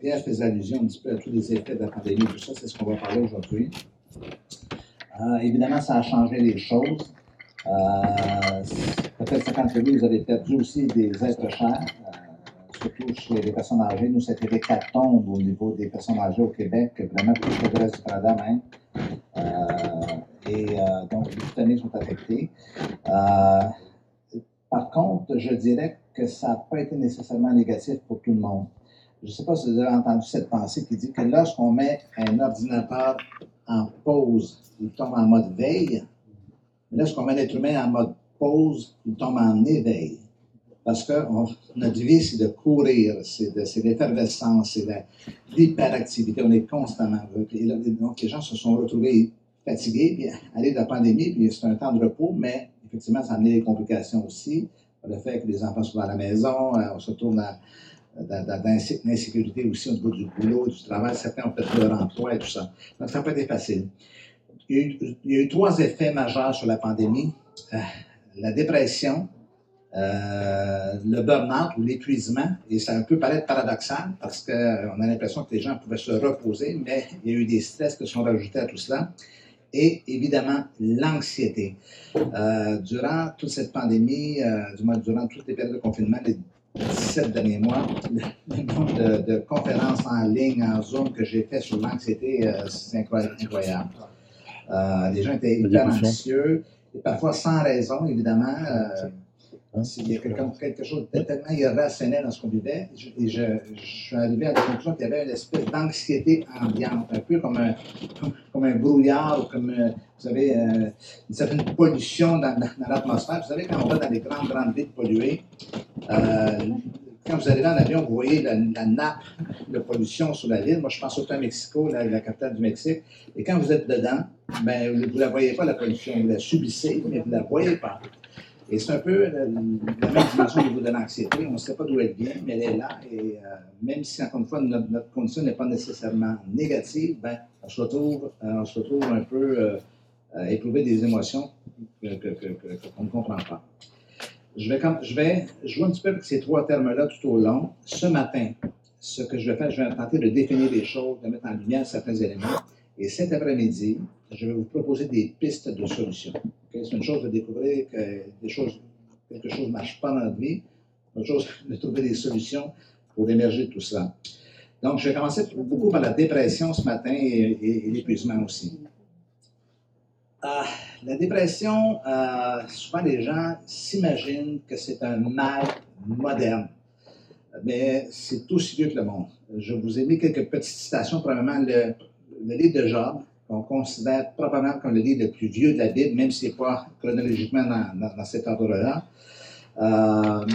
Pierre faisait allusion un petit peu à tous les effets de la pandémie, tout ça, c'est ce qu'on va parler aujourd'hui. Euh, évidemment, ça a changé les choses. Euh, Peut-être que vous avez perdu aussi des êtres chers, euh, surtout chez les personnes âgées. Nous, c'était tombes au niveau des personnes âgées au Québec, vraiment plus que le reste du Canada même. Et donc, les familles sont affectées. Par contre, je dirais que ça n'a pas été nécessairement négatif pour tout le monde. Je ne sais pas si vous avez entendu cette pensée qui dit que lorsqu'on met un ordinateur en pause, il tombe en mode veille. Mais lorsqu'on met l'être humain en mode pause, il tombe en éveil. Parce que notre vie, c'est de courir, c'est l'effervescence, c'est l'hyperactivité. On est constamment. Donc, les gens se sont retrouvés fatigués, puis aller de la pandémie, puis c'est un temps de repos, mais effectivement, ça a amené des complications aussi. Le fait que les enfants sont à la maison, euh, on se retrouve dans d'insécurité aussi au niveau du boulot, du travail. Certains ont perdu leur emploi et tout ça. Donc, ça n'a pas été facile. Il y, a eu, trois effets majeurs sur la pandémie. Euh, la dépression, euh, le burn-out ou l'épuisement, et ça peut paraître paradoxal parce qu'on a l'impression que les gens pouvaient se reposer, mais il y a eu des stress qui sont rajoutés à tout cela. Et évidemment, l'anxiété. Euh, durant toute cette pandémie, euh, du moins durant toutes les périodes de confinement, les 17 derniers mois, le nombre de, conférences en ligne, en Zoom que j'ai fait sur l'anxiété, euh, c'est incroyable. Euh, les gens étaient hyper anxieux parfois sans raison, évidemment. Euh, hein? il y a quelque, chose de tellement irrationnel dans ce qu'on vivait. Et je, suis arrivé à la conclusion qu'il y avait une espèce d'anxiété ambiante, un peu comme un, comme, un brouillard, comme, euh, vous savez, euh, une certaine pollution dans, l'atmosphère. Vous savez, quand on va dans les grandes, grandes villes polluées, quand vous arrivez en avion, vous voyez la, nappe de pollution sur la ville. Moi, je pense surtout à Mexico, la, la capitale du Mexique. Et quand vous êtes dedans, ben, vous ne la voyez pas, la pollution. Vous la subissez, mais vous ne la voyez pas. Et c'est un peu la, même dimension au niveau de l'anxiété. On ne sait pas d'où elle vient, mais elle est là. Et euh, même si, encore une fois, notre, condition n'est pas nécessairement négative, ben, on, se retrouve, euh, on se retrouve un peu euh, à éprouver des émotions qu'on ne comprend pas. Je vais, je vais jouer un petit peu avec ces trois termes-là tout au long. Ce matin, ce que je vais faire, je vais tenter de définir les choses, de mettre en lumière certains éléments. Et cet après-midi, je vais vous proposer des pistes de solutions. C'est une chose de découvrir que quelque chose ne marche pas dans notre vie, autre chose de trouver des solutions pour émerger de tout cela. Donc, je vais commencer beaucoup par la dépression ce matin et, l'épuisement aussi. Ah, la dépression, euh, souvent les gens s'imaginent que c'est un mal moderne, mais c'est aussi vieux que le monde. Je vous ai mis quelques petites citations. Premièrement, le, livre de Job, qu'on considère probablement comme le livre le plus vieux de la Bible, même si ce n'est pas chronologiquement dans, cet ordre-là. Euh,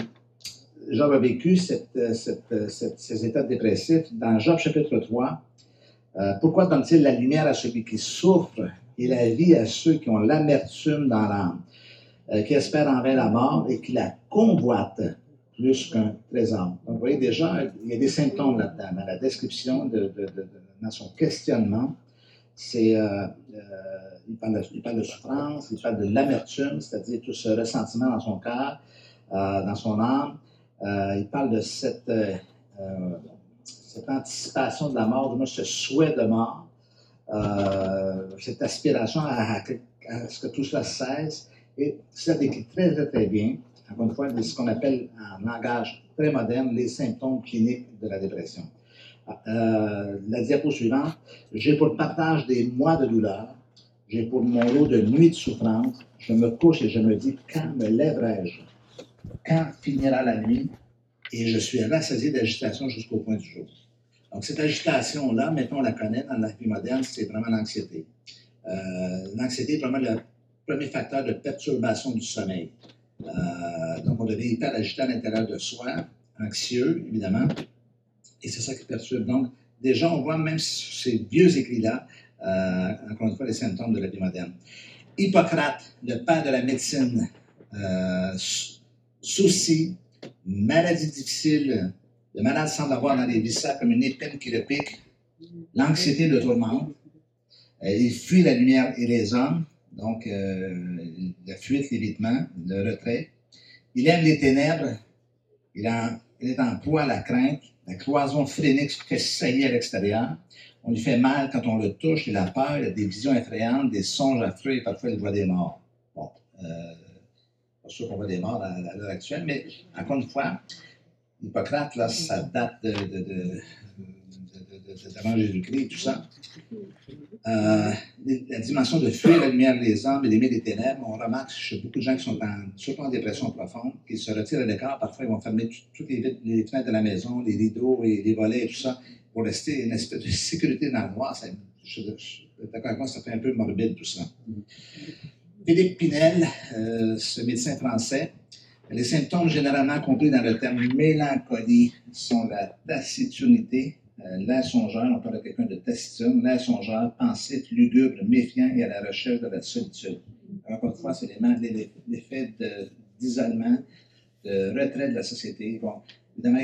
Job a vécu ces états dépressifs. Dans Job chapitre 3, euh, pourquoi donne-t-il la lumière à celui qui souffre et la vie à ceux qui ont l'amertume dans l'âme, euh, qui espèrent en vain la mort et qui la convoitent plus qu'un trésor? Donc, vous voyez déjà, il y a des symptômes là-dedans, dans la description, de, dans son questionnement. C'est, euh, euh, il, parle de, il, souffrance, il parle de l'amertume, c'est-à-dire tout ce ressentiment dans son cœur, dans son âme. il parle de cette, anticipation de la mort, de ce souhait de mort. Euh, cette aspiration à, ce que tout cela cesse. Et ça décrit très, très, très bien, encore une fois, ce qu'on appelle en langage très moderne les symptômes cliniques de la dépression. Euh, la diapo suivante, j'ai pour le partage des mois de douleur, j'ai pour mon lot de nuits de souffrance, je me couche et je me dis, quand me lèverai-je? Quand finira la nuit? Et je suis rassasié d'agitation jusqu'au point du jour. Donc, cette agitation-là, mettons, on la connaît dans la vie moderne, c'est vraiment l'anxiété. Euh, l'anxiété est vraiment le premier facteur de perturbation du sommeil. Euh, donc, on devient hyper agité à l'intérieur de soi, anxieux, évidemment, et c'est ça qui perturbe. Donc, déjà, on voit même ces vieux écrits-là, euh, encore une fois, les symptômes de la vie moderne. Hippocrate, le père de la médecine, souci, maladie difficile, le malade semble avoir dans les viscères comme une épine qui le pique. L'anxiété le tourmente. Euh, il fuit la lumière et les hommes, donc euh, la fuite, l'évitement, le retrait. Il aime les ténèbres. Il, Elle est en proie à la crainte, la cloison phrénique fait saillir à l'extérieur. On lui fait mal quand on le touche, il a peur, il a des visions effrayantes, des songes affreux et parfois il voit des morts. Bon, euh, pas sûr qu'on voit des morts à, l'heure actuelle, mais encore une fois, Hippocrate, là, ça date de, de, d'avant Jésus-Christ, tout ça. Euh, la dimension de fuir la lumière des hommes et d'aimer les ténèbres, on remarque chez beaucoup de gens qui sont en, surtout en dépression profonde, qui se retirent à l'écart, parfois ils vont fermer toutes les, fenêtres de la maison, les rideaux et les volets et tout ça, pour rester une espèce de sécurité dans le noir. D'accord avec moi, ça fait un peu morbide tout ça. Philippe Pinel, euh, ce médecin français, les symptômes généralement compris dans le terme mélancolie sont la taciturnité, euh, l'air songeur, on parle de quelqu'un de taciturne, l'air songeur, pensif, lugubre, méfiant et à la recherche de la solitude. Encore une fois, c'est l'effet d'isolement, de retrait de la société. Bon, évidemment,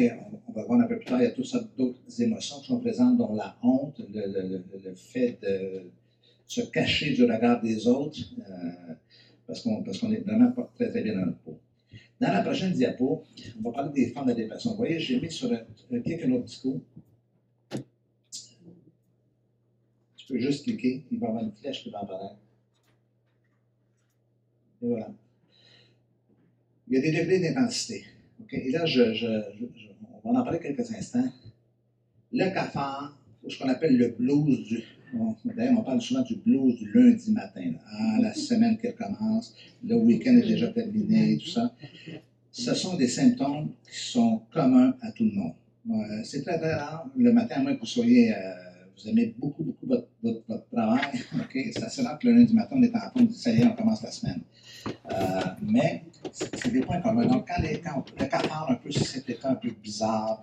on, va voir un peu plus tard, il y a toutes sortes d'autres émotions qui sont présentes, dont la honte, le, fait de se cacher du regard des autres, euh, parce qu'on est vraiment pas très, très bien dans notre peau. Dans la prochaine diapo, on va parler des femmes de dépression. Vous voyez, j'ai mis sur quelques autres discours Tu peux juste cliquer, il va y avoir une flèche qui va apparaître. Et voilà. Il y a des degrés d'intensité. Et là, je, on va en parler quelques instants. Le cafard, ce qu'on appelle le blues du. D'ailleurs, on parle souvent du blues du lundi matin. Ah, la semaine qui recommence, le week-end est déjà terminé, tout ça. Ce sont des symptômes qui sont communs à tout le monde. c'est très, rare le matin, à moins que vous soyez. Euh, vous aimez beaucoup, beaucoup votre, travail, OK? C'est assez rare que le lundi matin, on est en train de ça y est, on commence la semaine. Euh, mais c'est des points communs. Donc, quand, quand on, le cafard un peu, c'est cet état un peu bizarre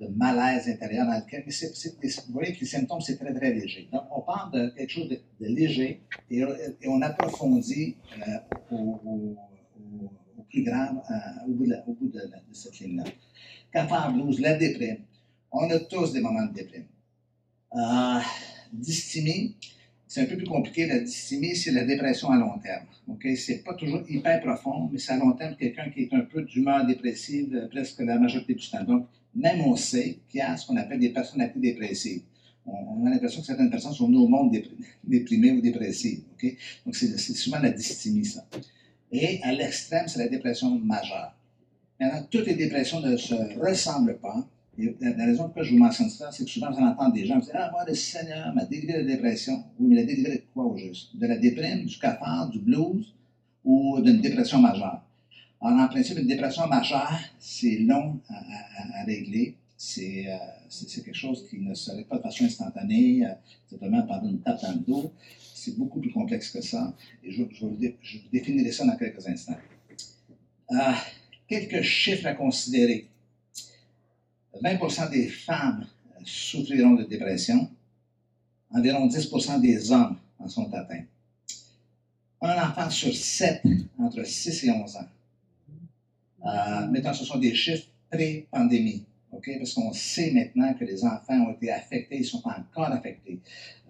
de, malaise intérieur dans lequel, mais vous voyez que les symptômes, c'est très, très léger. Donc, on parle de quelque chose de, léger et, on approfondit euh, au, plus grave euh, au bout de, cette ligne-là. Cafard, blues, la déprime. On a tous des moments de déprime. Dysthymie, c'est un peu plus compliqué. La dysthymie, c'est la dépression à long terme. Okay? C'est pas toujours hyper profond, mais c'est à long terme quelqu'un qui est un peu d'humeur dépressive euh, presque la majorité du temps. Donc, même on sait qu'il y a ce qu'on appelle des personnalités dépressives. On, a l'impression que certaines personnes sont venues au monde déprimées ou dépressives. Donc, c'est souvent la dysthymie, ça. Et à l'extrême, c'est la dépression majeure. Maintenant, toutes les dépressions ne se ressemblent pas la, raison pour laquelle je vous mentionne ça, c'est que souvent, vous entendez des gens dire Ah, moi, le Seigneur m'a délivré de la dépression. Oui, mais la délivré de quoi au juste? De la déprime, du cafard, du blues ou d'une dépression majeure? Alors, en principe, une dépression majeure, c'est long à, régler. Euh, c'est quelque chose qui ne serait pas de façon instantanée, euh, simplement par une tape dans le dos. C'est beaucoup plus complexe que ça. Et je, je, vous, définirai ça dans quelques instants. Euh, quelques chiffres à considérer. 20% des femmes souffriront de dépression. Environ 10% des hommes en sont atteints. Un enfant sur sept entre 6 et 11 ans. Euh, maintenant, ce sont des chiffres pré-pandémie. Parce qu'on sait maintenant que les enfants ont été affectés, ils sont encore affectés.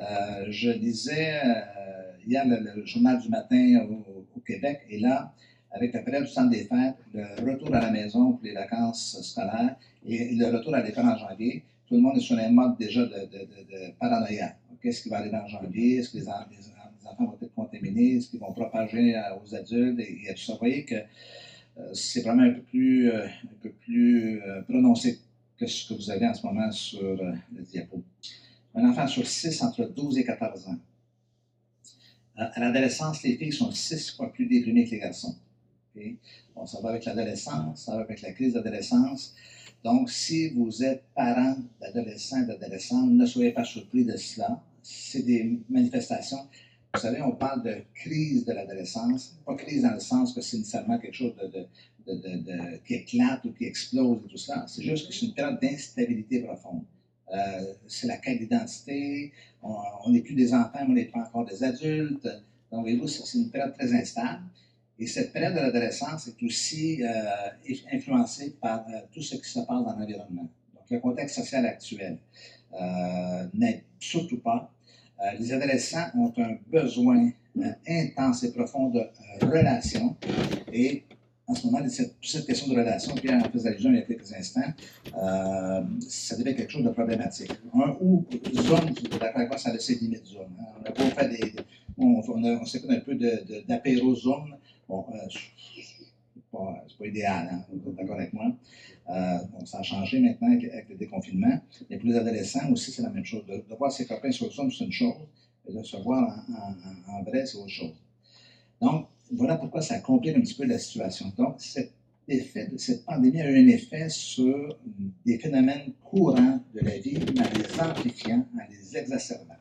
Euh, je lisais euh, hier le, journal du matin au, Québec, et là, avec la période du centre des fêtes, le retour à la maison pour les vacances scolaires et le retour à l'école en janvier, tout le monde est sur un mode déjà de, paranoïa. Qu'est-ce qui va arriver en janvier? Est-ce que les, enfants vont être contaminés? Est-ce qu'ils vont propager aux adultes? Et, tout ça. Vous voyez que euh, c'est vraiment un peu plus, euh, un peu plus euh, prononcé que ce que vous avez en ce moment sur le diapo. Un enfant sur 6 entre 12 et 14 ans. À l'adolescence, les filles sont 6 fois plus déprimées que les garçons. Bon, ça va avec l'adolescence, ça va avec la crise d'adolescence. Donc, si vous êtes parent d'adolescents et ne soyez pas surpris de cela. C'est des manifestations. Vous savez, on parle de crise de l'adolescence, pas crise dans le sens que c'est nécessairement quelque chose qui éclate ou qui explose et tout cela. C'est juste que c'est une période d'instabilité profonde. Euh, c'est la quête d'identité. On n'est plus des enfants, mais on n'est pas encore des adultes. Donc, voyez-vous, c'est une période très instable. Et cette période de l'adolescence est aussi euh, influencée par euh, tout ce qui se passe dans l'environnement. Donc, le contexte social actuel euh, n'aide surtout pas. les adolescents ont un besoin intense et profond de relations et en ce moment, cette, cette question de relation, Pierre en faisait allusion il y a quelques instants, euh, ça devient quelque chose de problématique. Un, ou zone, avec moi, ça laisse des limites zone. Hein. On a beau faire des. On, on, un peu d'apéro-zone. Bon, euh, c'est pas, pas, idéal, hein, vous êtes d'accord avec moi. Euh, bon, ça a changé maintenant avec, le déconfinement. Mais pour les adolescents aussi, c'est la même chose. De, voir ses copains sur Zoom, c'est une chose. Et de se voir en, vrai, c'est autre chose. Donc, voilà pourquoi ça complique un petit peu la situation. Donc, cet effet cette pandémie a eu un effet sur des phénomènes courants de la vie, mais en les amplifiant, en les exacerbant.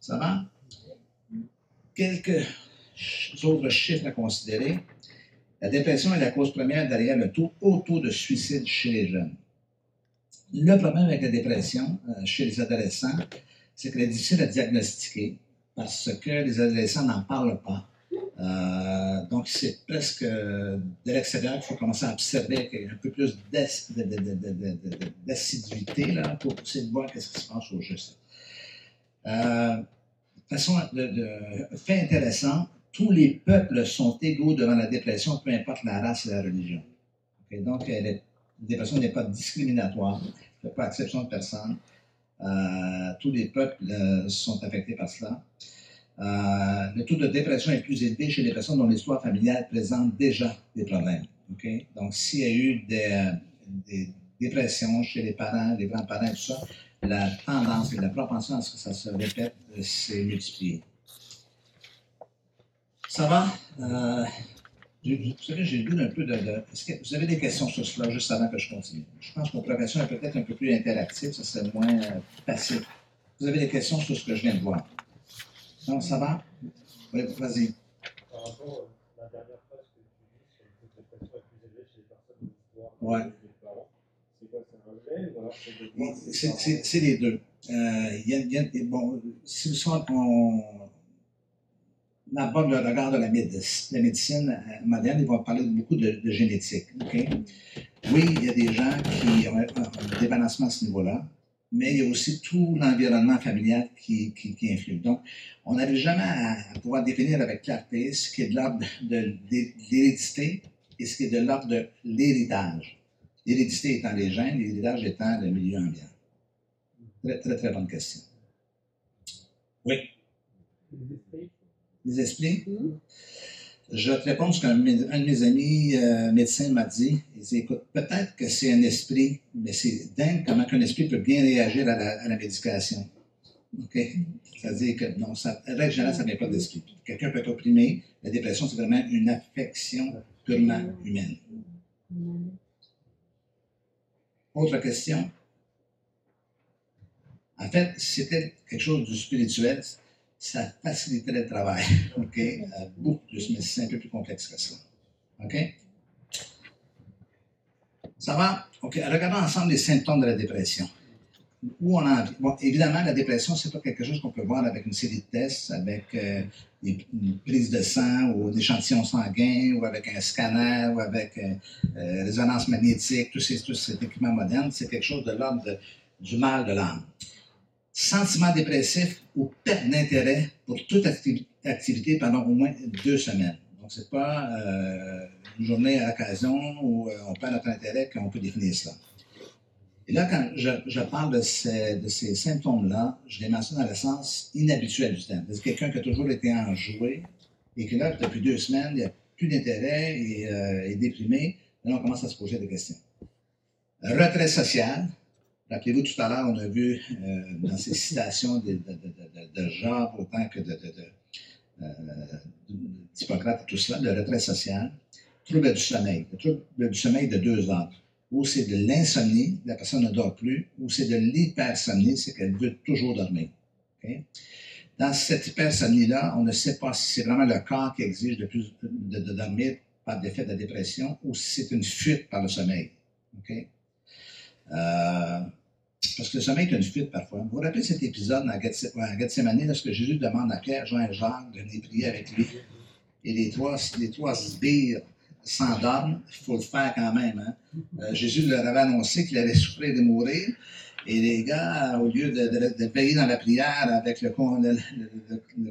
Ça va? Quelques autres chiffres à considérer. La dépression est la cause première derrière le taux, haut taux de suicide chez les jeunes. Le problème avec la dépression euh, chez les adolescents, c'est qu'elle est difficile à diagnostiquer parce que les adolescents n'en parlent pas. Euh, donc, c'est presque de l'extérieur qu'il faut commencer à observer qu'il y a un peu plus d'assiduité pour essayer de voir ce qui se passe au juste. Euh, façon, fait intéressant, tous les peuples sont égaux devant la dépression, peu importe la race et la religion. Donc, la dépression n'est pas discriminatoire, ne fait pas exception de personne. Euh, tous les peuples euh, sont affectés par cela. Euh, le taux de dépression est plus élevé chez les personnes dont l'histoire familiale présente déjà des problèmes. Donc, s'il y a eu des, des, dépressions chez les parents, les grands-parents, tout ça, la tendance et la propension à ce que ça se répète s'est multipliée. Ça va? Euh, vous savez, j'ai lu un peu de. de est-ce que vous avez des questions sur cela juste avant que je continue? Je pense que mon profession est peut-être un peu plus interactive, ça serait moins euh, facile. Vous avez des questions sur ce que je viens de voir? Non, ça va? Oui, vas-y. Par rapport à la dernière phrase que tu dis sur le taux de dépression est plus élevé chez les personnes de l'histoire ouais. des parents, c'est quoi? C'est un ou alors c'est C'est les deux. Euh, y a, y a, bon, si le soir, aborde le regard de la, médecine, la médecine moderne, ils vont parler beaucoup de, de génétique. Okay? Oui, il y a des gens qui ont un débalancement à ce niveau-là, mais il y a aussi tout l'environnement familial qui, qui, qui, influe. Donc, on n'arrive jamais à, pouvoir définir avec clarté ce qui est de l'ordre de l'hérédité et ce qui est de l'ordre de l'héritage. L'hérédité étant les gènes, l'héritage étant le milieu ambiant. Très, très, très bonne question. Oui. Les esprits? Mm -hmm. Je vais te répondre ce qu'un de mes amis euh, médecins m'a dit. Il dit, écoute, peut-être que c'est un esprit, mais c'est dingue comment qu'un esprit peut bien réagir à la, à la médication. OK? C'est-à-dire que, non, ça, règle générale, ça ne vient pas d'esprit. Quelqu'un peut être opprimé. La dépression, c'est vraiment une affection purement humaine. Autre question? En fait, c'était quelque chose de spirituel ça faciliterait le travail. OK? Euh, beaucoup plus, mais c'est un peu plus complexe que ça. OK? Ça va? OK. Regardons ensemble les symptômes de la dépression. Où on en Bon, évidemment, la dépression, c'est pas quelque chose qu'on peut voir avec une série de tests, avec euh, une prise de sang ou des échantillons sanguins, ou avec un scanner, ou avec euh, euh, résonance magnétique, tous ces, tous ces équipements modernes. C'est quelque chose de l'ordre du mal de l'âme sentiment dépressif ou perte d'intérêt pour toute acti activité pendant au moins deux semaines. Donc, c'est pas euh, une journée à l'occasion où euh, on perd notre intérêt qu'on peut définir cela. Et là, quand je, parle de ces, de ces symptômes-là, je les mentionne dans le sens inhabituel du terme. C'est quelqu'un qui a toujours été enjoué et que là, depuis deux semaines, il n'y a plus d'intérêt et euh, est déprimé. Là, on commence à se poser des questions. Retrait social, Rappelez-vous, tout à l'heure, on a vu euh, dans ces citations de, de, de, de, Job autant que de, d'Hippocrate et tout cela, le retrait social, trouble du sommeil. Le trouble du sommeil de deux ordres. Ou c'est de l'insomnie, la personne ne dort plus, ou c'est de l'hypersomnie, c'est qu'elle veut toujours dormir. Dans cette hypersomnie-là, on ne sait pas si c'est vraiment le corps qui exige de, plus, de, dormir par l'effet de la dépression ou si c'est une fuite par le sommeil. Euh, parce que le sommeil est une fuite parfois. Vous vous rappelez cet épisode dans Gethsemane, lorsque Jésus demande à Pierre, Jean et Jacques de venir prier avec lui. Et les trois, les trois sbires s'endorment, il faut le faire quand même. Hein. Euh, Jésus leur avait annoncé qu'il allait souffrir et mourir. Et les gars, au lieu de, de, de dans la prière avec le,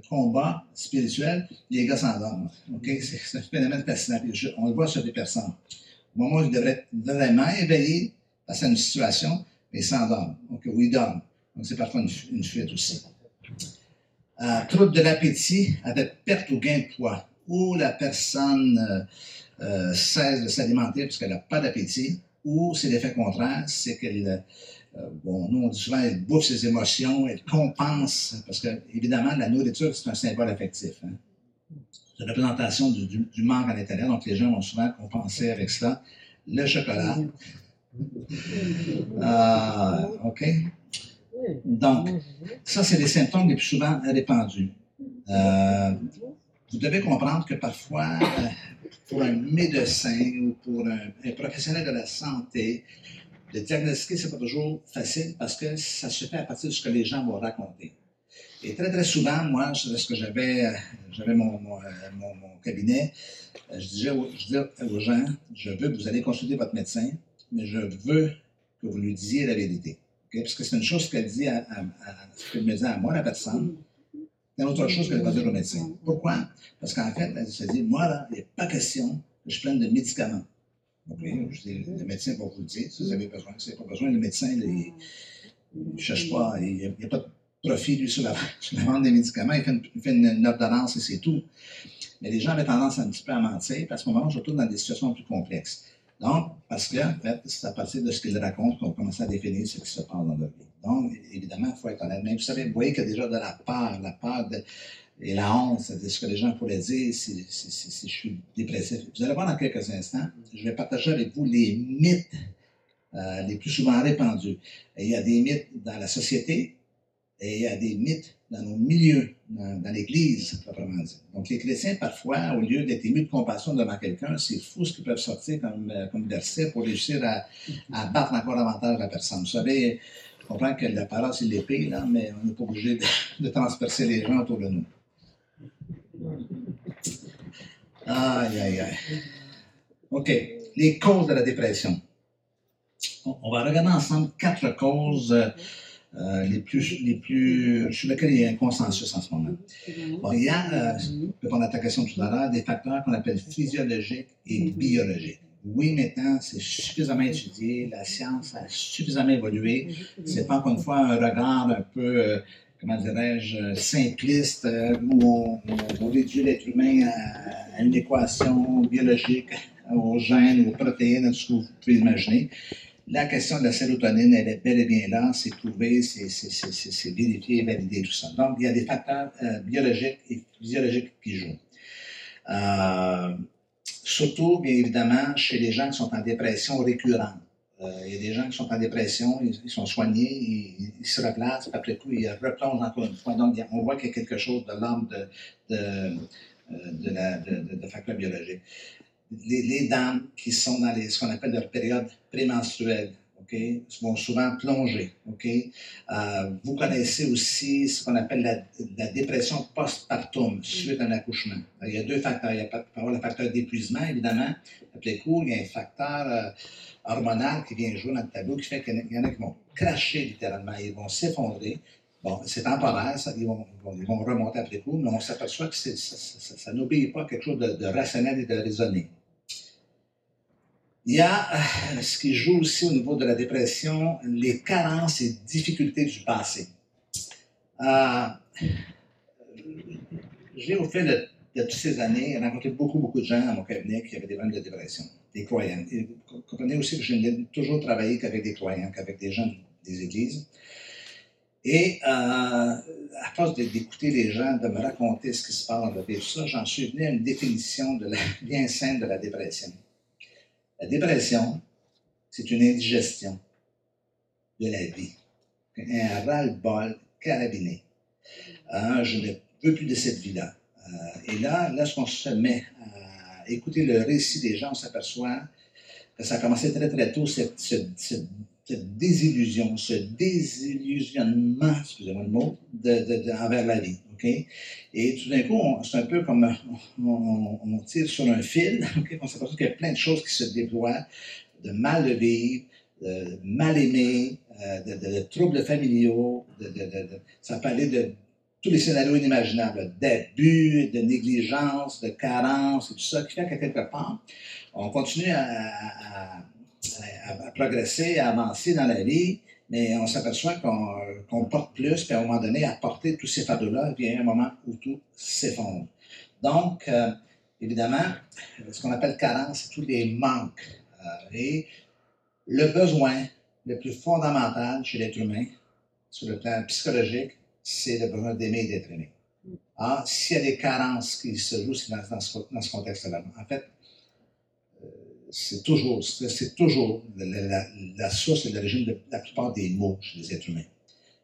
combat spirituel, les gars s'endorment. C'est un phénomène fascinant. On le voit sur des personnes. Au moment où ils devraient vraiment éveiller face à une situation, mais ils s'endorment. Okay? Ou ils dorment. Donc c'est parfois une, fuite aussi. Euh, trouble de l'appétit avec perte ou gain de poids. Ou la personne euh, euh, cesse de s'alimenter parce qu'elle n'a pas d'appétit, ou c'est l'effet contraire, c'est qu'elle euh, bon, nous, on dit souvent, elle bouffe ses émotions, elle compense, parce que, évidemment, la nourriture, c'est un symbole affectif. Hein. C'est une représentation du, du, du, manque à l'intérieur, donc les gens vont souvent compenser avec cela. Le chocolat. Euh, OK? Donc, ça, c'est les symptômes les plus souvent répandus. Euh, vous devez comprendre que parfois, pour un médecin ou pour un, professionnel de la santé, le diagnostiquer, c'est pas toujours facile parce que ça se fait à partir de ce que les gens vont raconter. Et très, très souvent, moi, lorsque j'avais, mon, mon, cabinet, je disais, je disais aux gens, je veux que vous allez consulter votre médecin, mais je veux que vous lui disiez la vérité. Parce que c'est une chose qu'elle dit à, à, à, me dit à moi, la personne, c'est autre chose qu'elle va dire au médecin. Pourquoi? Parce qu'en fait, elle se dit, moi, là, il n'est pas question que je prenne de médicaments. Le médecin va vous le dire, si vous avez besoin. Si vous n'avez pas besoin, le médecin, il ne cherche pas, il n'y a, pas de profit, lui, sur la, sur la, vente des médicaments. Il fait une, ordonnance et c'est tout. Mais les gens avaient tendance un petit peu à mentir, puis à ce moment-là, on se retrouve dans des situations plus complexes. Donc, parce que, en fait, c'est à partir de ce qu'ils racontent qu'on commence à définir ce qui se passe dans leur vie. Donc, évidemment, il faut être honnête. Mais vous savez, vous voyez qu'il y a déjà de la peur, la peur et la honte, c'est ce que les gens pourraient dire si, je suis dépressif. Vous allez voir dans quelques instants, je vais partager avec vous les mythes euh, les plus souvent répandus. Il y a des mythes dans la société et il y a des mythes dans nos milieux, dans, l'Église, proprement dit. Donc les chrétiens, parfois, au lieu d'être émus de compassion devant quelqu'un, c'est fou ce qu'ils peuvent sortir comme, euh, comme verset pour réussir à, à battre encore davantage la personne. Vous savez, je comprends que la parole, c'est l'épée, là, mais on n'est pas obligé de, de transpercer les gens autour de nous. Aïe, aïe, aïe. OK. Les causes de la dépression. On va regarder ensemble quatre causes euh, les, plus, les plus, sur lesquelles il y a un consensus en ce moment. Bon, il y a, répondre à ta question tout à l'heure, des facteurs qu'on appelle physiologiques et biologiques. Oui, maintenant, c'est suffisamment étudié, la science a suffisamment évolué. C'est pas encore une fois un regard un peu euh, comment dirais-je, simpliste, euh, où on, on, réduit l'être humain à, à, une équation biologique, aux gènes, aux protéines, à tout ce que vous pouvez imaginer. La question de la sérotonine, elle est bel et bien là, c'est prouvé, c'est vérifié, validé, tout ça. Donc, il y a des facteurs euh, biologiques et physiologiques qui jouent. Euh, surtout, bien évidemment, chez les gens qui sont en dépression récurrente. Euh, il y a des gens qui sont en dépression, ils, sont soignés, ils, se replacent, puis après coup, ils replongent encore une fois. Donc, on voit qu'il y a quelque chose de l'ordre de, facteurs biologiques. Les, dames qui sont dans les, ce qu'on appelle leur période prémenstruelle, OK, vont souvent plonger. Euh, vous connaissez aussi ce qu'on appelle la, la dépression postpartum suite à un accouchement. Il y a deux facteurs. Il y a le facteur d'épuisement, évidemment. Après coup, il y a un facteur euh, hormonal qui vient jouer dans le tableau, qui fait qu'il y en a qui vont cracher littéralement, ils vont s'effondrer. Bon, c'est temporaire, ça, ils, vont, remonter après coup, mais on s'aperçoit que ça, ça, ça n'obéit pas quelque chose de, de, rationnel et de raisonné. Il y a euh, ce qui joue aussi au niveau de la dépression, les carences et difficultés du passé. Euh, J'ai au fait de, de, toutes ces années rencontré beaucoup, beaucoup de gens à mon cabinet qui avaient des problèmes de dépression des croyants. Et vous comprenez aussi que je n'ai toujours travaillé qu'avec des croyants, qu'avec des gens des églises. Et euh, à force d'écouter les gens, de me raconter ce qui se passe, de vivre ça, j'en suis venu à une définition bien saine de la dépression. La dépression, c'est une indigestion de la vie, un ras-le-bol carabiné. Euh, je ne veux plus de cette vie-là. Euh, et là, lorsqu'on se met à écouter le récit des gens, on s'aperçoit que ça a commencé très très tôt, cette, désillusion, ce désillusionnement, excusez-moi le mot, envers la vie. Et tout d'un coup, c'est un peu comme on, tire sur un fil? On s'aperçoit qu'il y a plein de choses qui se déploient, de mal de vivre, de mal aimer, euh, de, troubles familiaux, ça peut de tous les scénarios inimaginables, d'abus, de négligence, de carence, et tout ça, qui fait qu'à quelque part, on continue à, progresser, à avancer dans la vie, mais on s'aperçoit qu'on porte plus, puis à un moment donné, à porter tous ces fardeaux-là, il y a un moment où tout s'effondre. Donc, euh, évidemment, ce qu'on appelle carence, c'est tous les manques. Euh, et le besoin le plus fondamental chez l'être humain, sur le plan psychologique, c'est le besoin d'aimer et d'être aimé. Ah, s'il y a des carences qui se jouent dans, ce, contexte-là, en fait, c'est toujours, c'est toujours la, source et l'origine de la plupart des maux chez les êtres humains.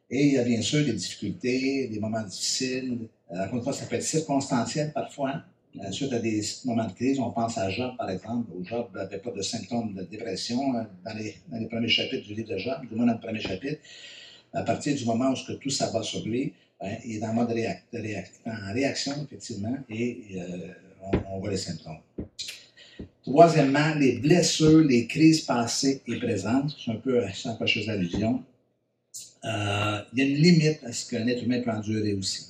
Et il y a bien sûr des difficultés, des moments difficiles. Euh, encore une fois, ça peut être circonstanciel parfois. Euh, suite à des moments de crise, on pense à Job, par exemple, où Job n'avait pas de symptômes de dépression euh, dans les, premiers chapitres du livre de Job, du moins dans le premier chapitre à partir du moment où tout s'abat sur lui, ben, il est en mode en réaction, effectivement, et euh, on, voit les symptômes. Troisièmement, les blessures, les crises passées et présentes, c'est un peu sans quoi chose d'allusion. Euh, il y a une limite à ce qu'un être humain peut endurer aussi.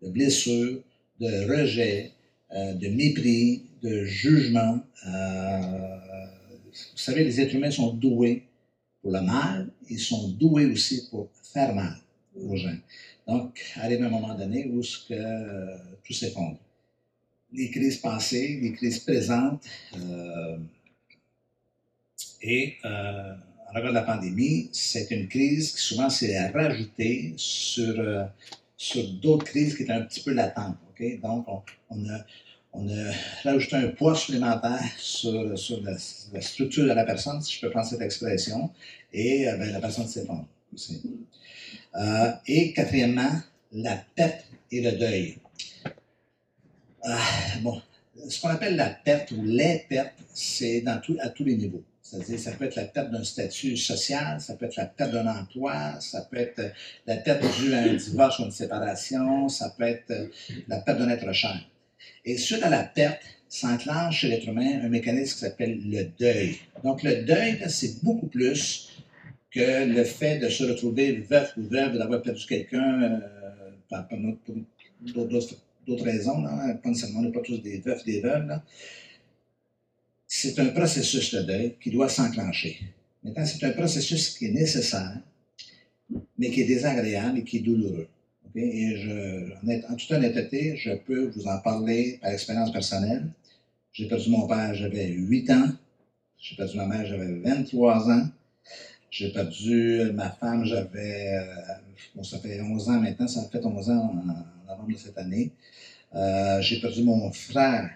De blessures, de rejet, euh, de mépris, de jugement. vous savez, les êtres humains sont doués pour le mal, ils sont doués aussi pour faire mal aux gens. Donc, arrive un moment donné où ce que, euh, tout s'effondre. Les crises passées, les crises présentes, euh, et euh, en regard de la pandémie, c'est une crise qui souvent s'est rajoutée sur, euh, sur d'autres crises qui étaient un petit peu latentes. Okay? Donc, on, on, a, on a rajouté un poids supplémentaire sur, sur la, structure de la personne, si je peux prendre cette expression, et ben, la personne s'effondre aussi. Euh, et quatrièmement, la perte et le deuil. Euh, bon, ce qu'on appelle la perte ou les pertes, c'est tout, à tous les niveaux. C'est-à-dire, ça peut être la perte d'un statut social, ça peut être la perte d'un emploi, ça peut être la perte due à un divorce ou une séparation, ça peut être la perte d'un être cher. Et suite à la perte, s'enclenche chez l'être humain un mécanisme qui s'appelle le deuil. Donc, le deuil, c'est beaucoup plus que le fait de se retrouver veuf ou veuve, d'avoir perdu quelqu'un euh, pour, d'autres raisons, pas nécessairement, on n'est pas tous des veufs, des veuves, c'est un processus de deuil qui doit s'enclencher. Maintenant, c'est un processus qui est nécessaire, mais qui est désagréable et qui est douloureux. Et je, en, en toute honnêteté, je peux vous en parler par expérience personnelle. J'ai perdu mon père, j'avais 8 ans. J'ai perdu ma mère, j'avais 23 ans. J'ai perdu ma femme, j'avais, euh, bon, ça fait 11 ans maintenant, ça fait 11 ans en, de cette année. Euh, j'ai perdu mon frère,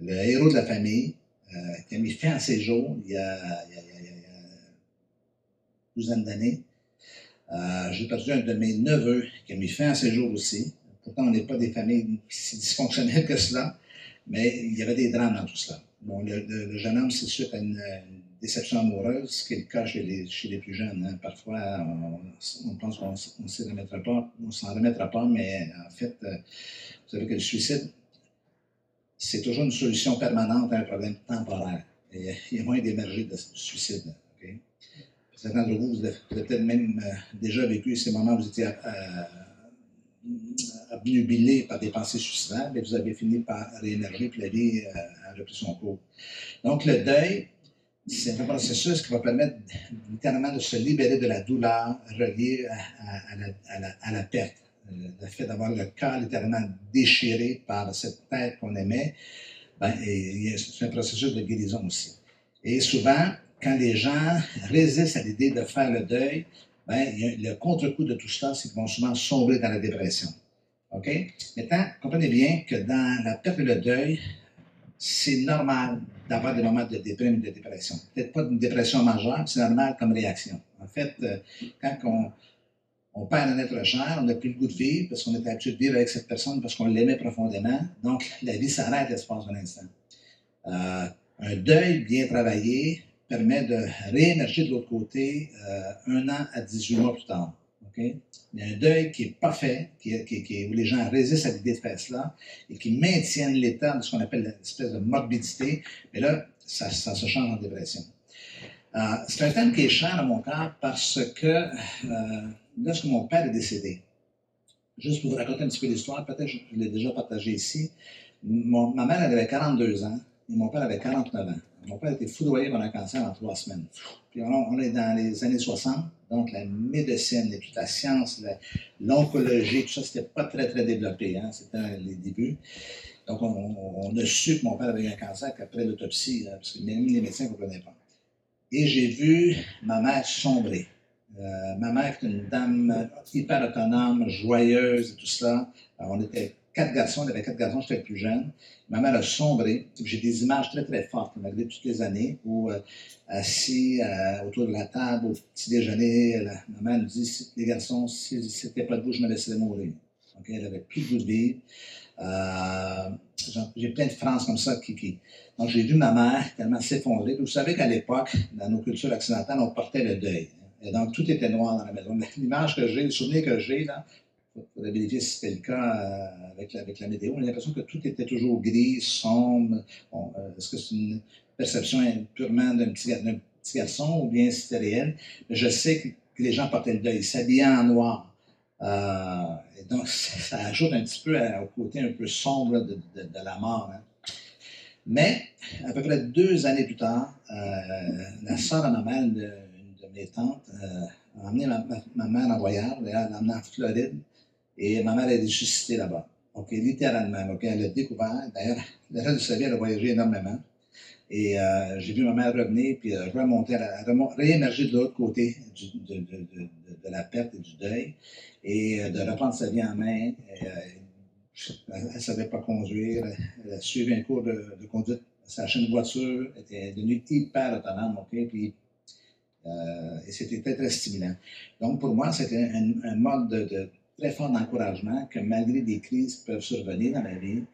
le héros de la famille, euh, qui a mis fin à ses jours il y a, une douzaine d'années. Euh, j'ai perdu un de mes neveux qui a mis fin à ses jours aussi. Pourtant, on n'est pas des familles si dysfonctionnelles que cela, mais il y avait des drames dans tout cela. Bon, le, jeune homme, c'est suite à une déception amoureuse, ce qui est le cas chez les, plus jeunes. Hein. Parfois, on, pense qu'on ne s'en remettra pas, on s'en remettra pas, mais en fait, euh, vous savez que le suicide, c'est toujours une solution permanente à un problème temporaire. Et il y a moyen d'émerger de suicide. Okay? Certains d'entre vous, vous avez, peut-être même euh, déjà vécu ces moments où vous étiez euh, obnubilé par des pensées suicidaires, mais vous avez fini par réémerger, puis la vie a repris son cours. Donc, le deuil, c'est un processus qui va permettre littéralement de se libérer de la douleur reliée à, la, perte. Euh, le fait d'avoir le cœur littéralement déchiré par cette tête qu'on aimait, ben, c'est un processus de guérison aussi. Et souvent, quand les gens résistent à l'idée de faire le deuil, ben, le contre-coup de tout cela, c'est qu'ils vont souvent sombrer dans la dépression. OK? Maintenant, comprenez bien que dans la perte et le deuil, c'est normal d'avoir des moments de déprime et de dépression. Peut-être pas une dépression majeure, c'est normal comme réaction. En fait, euh, quand on, perd un être cher, on n'a plus le goût de vivre parce qu'on est habitué de vivre avec cette personne parce qu'on l'aimait profondément. Donc, la vie s'arrête l'espace d'un instant. Euh, un deuil bien travaillé permet de réémerger de l'autre côté euh, un an à 18 mois plus tard. OK? Il y a un deuil qui n'est pas fait, qui, qui, où les gens résistent à l'idée de faire cela et qui maintiennent l'état de ce qu'on appelle l'espèce de morbidité. Mais là, ça, se change en dépression. Euh, c'est un thème qui est cher à mon cœur parce que euh, lorsque mon père est décédé, juste pour vous raconter un petit peu l'histoire, peut-être je, je l'ai déjà partagé ici, ma mère avait 42 ans et mon père avait 49 ans. Mon père était foudroyé par un cancer en trois semaines. Puis on, est dans les années 60, donc la médecine toute la science, l'oncologie, tout ça, c'était pas très, très développé. Hein? C'était les débuts. Donc on, a su que mon père avait un cancer qu'après l'autopsie, parce que même les médecins ne comprenaient pas. Et j'ai vu ma mère sombrer. Euh, ma mère est une dame hyper autonome, joyeuse et tout ça. On était quatre garçons, il y avait quatre garçons, j'étais plus jeune. Ma mère a sombré. J'ai des images très, très fortes, malgré toutes les années, où, euh, assis euh, autour de la table, au petit déjeuner, ma mère nous dit Les garçons, si c'était pas de vous, je me laisserais mourir. Elle avait plus de goût de vivre. Euh, j'ai plein de phrases comme ça qui. Donc, j'ai vu ma mère tellement s'effondrer. Vous savez qu'à l'époque, dans nos cultures occidentales, on portait le deuil. Et donc, tout était noir dans la maison. L'image que j'ai, le souvenir que j'ai, si c'était le cas euh, avec, la, météo. J'ai l'impression que tout était toujours gris, sombre. Bon, euh, Est-ce que c'est une perception purement d'un petit, garçon ou bien c'était réel? Je sais que, les gens portaient le deuil, s'habillaient en noir. Euh, et donc, ça, ajoute un petit peu à, au côté un peu sombre de, la mort. Hein. Mais, à peu près deux années plus tard, la sœur de ma mère, une de, mes tantes, a emmené ma, ma, ma, mère en voyage, elle l'a emmenée en Floride, et ma mère est ressuscitée là-bas. OK, littéralement. OK, elle a découvert, d'ailleurs, le reste de sa vie, elle a voyagé énormément. Et euh, j'ai vu ma mère revenir, puis euh, remonter, réémerger de l'autre côté de, la perte et du deuil, et euh, de reprendre sa vie en main. Elle ne savait pas conduire, elle a suivi un cours de, conduite, sa chaîne de voiture était devenue hyper autonome, OK, puis et c'était très, très stimulant. Donc, pour moi, c'était un, mode de, de très fort d'encouragement que malgré des crises qui peuvent survenir dans la vie,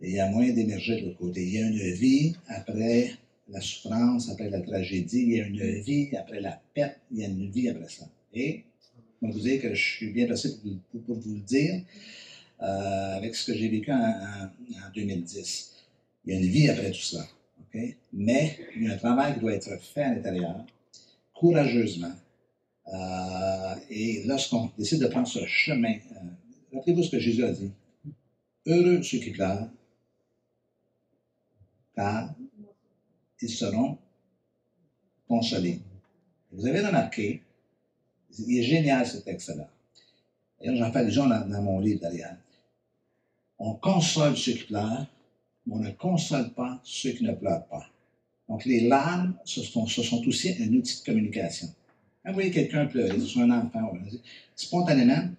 il y a moyen d'émerger de l'autre côté. Il y a une vie après la souffrance, après la tragédie, il y a une vie après la perte, il y a une vie après ça. Et je vous dire que je suis bien placé pour, vous le dire, euh, avec ce que j'ai vécu en, en, en, 2010. Il y a une vie après tout cela. Okay? Mais il y a un travail qui doit être fait à l'intérieur, courageusement. Euh, et lorsqu'on décide de prendre ce chemin, euh, rappelez-vous ce que Jésus a dit. Heureux ceux qui pleurent, car ils seront consolés. Vous avez remarqué, il est génial ce texte-là. D'ailleurs, j'en fais allusion dans, dans mon livre derrière on console ceux qui pleurent, mais on ne console pas ceux qui ne pleurent pas. Donc, les larmes, ce ce sont aussi un outil de communication. Vous voyez quelqu'un pleurer, ce soit un enfant, spontanément,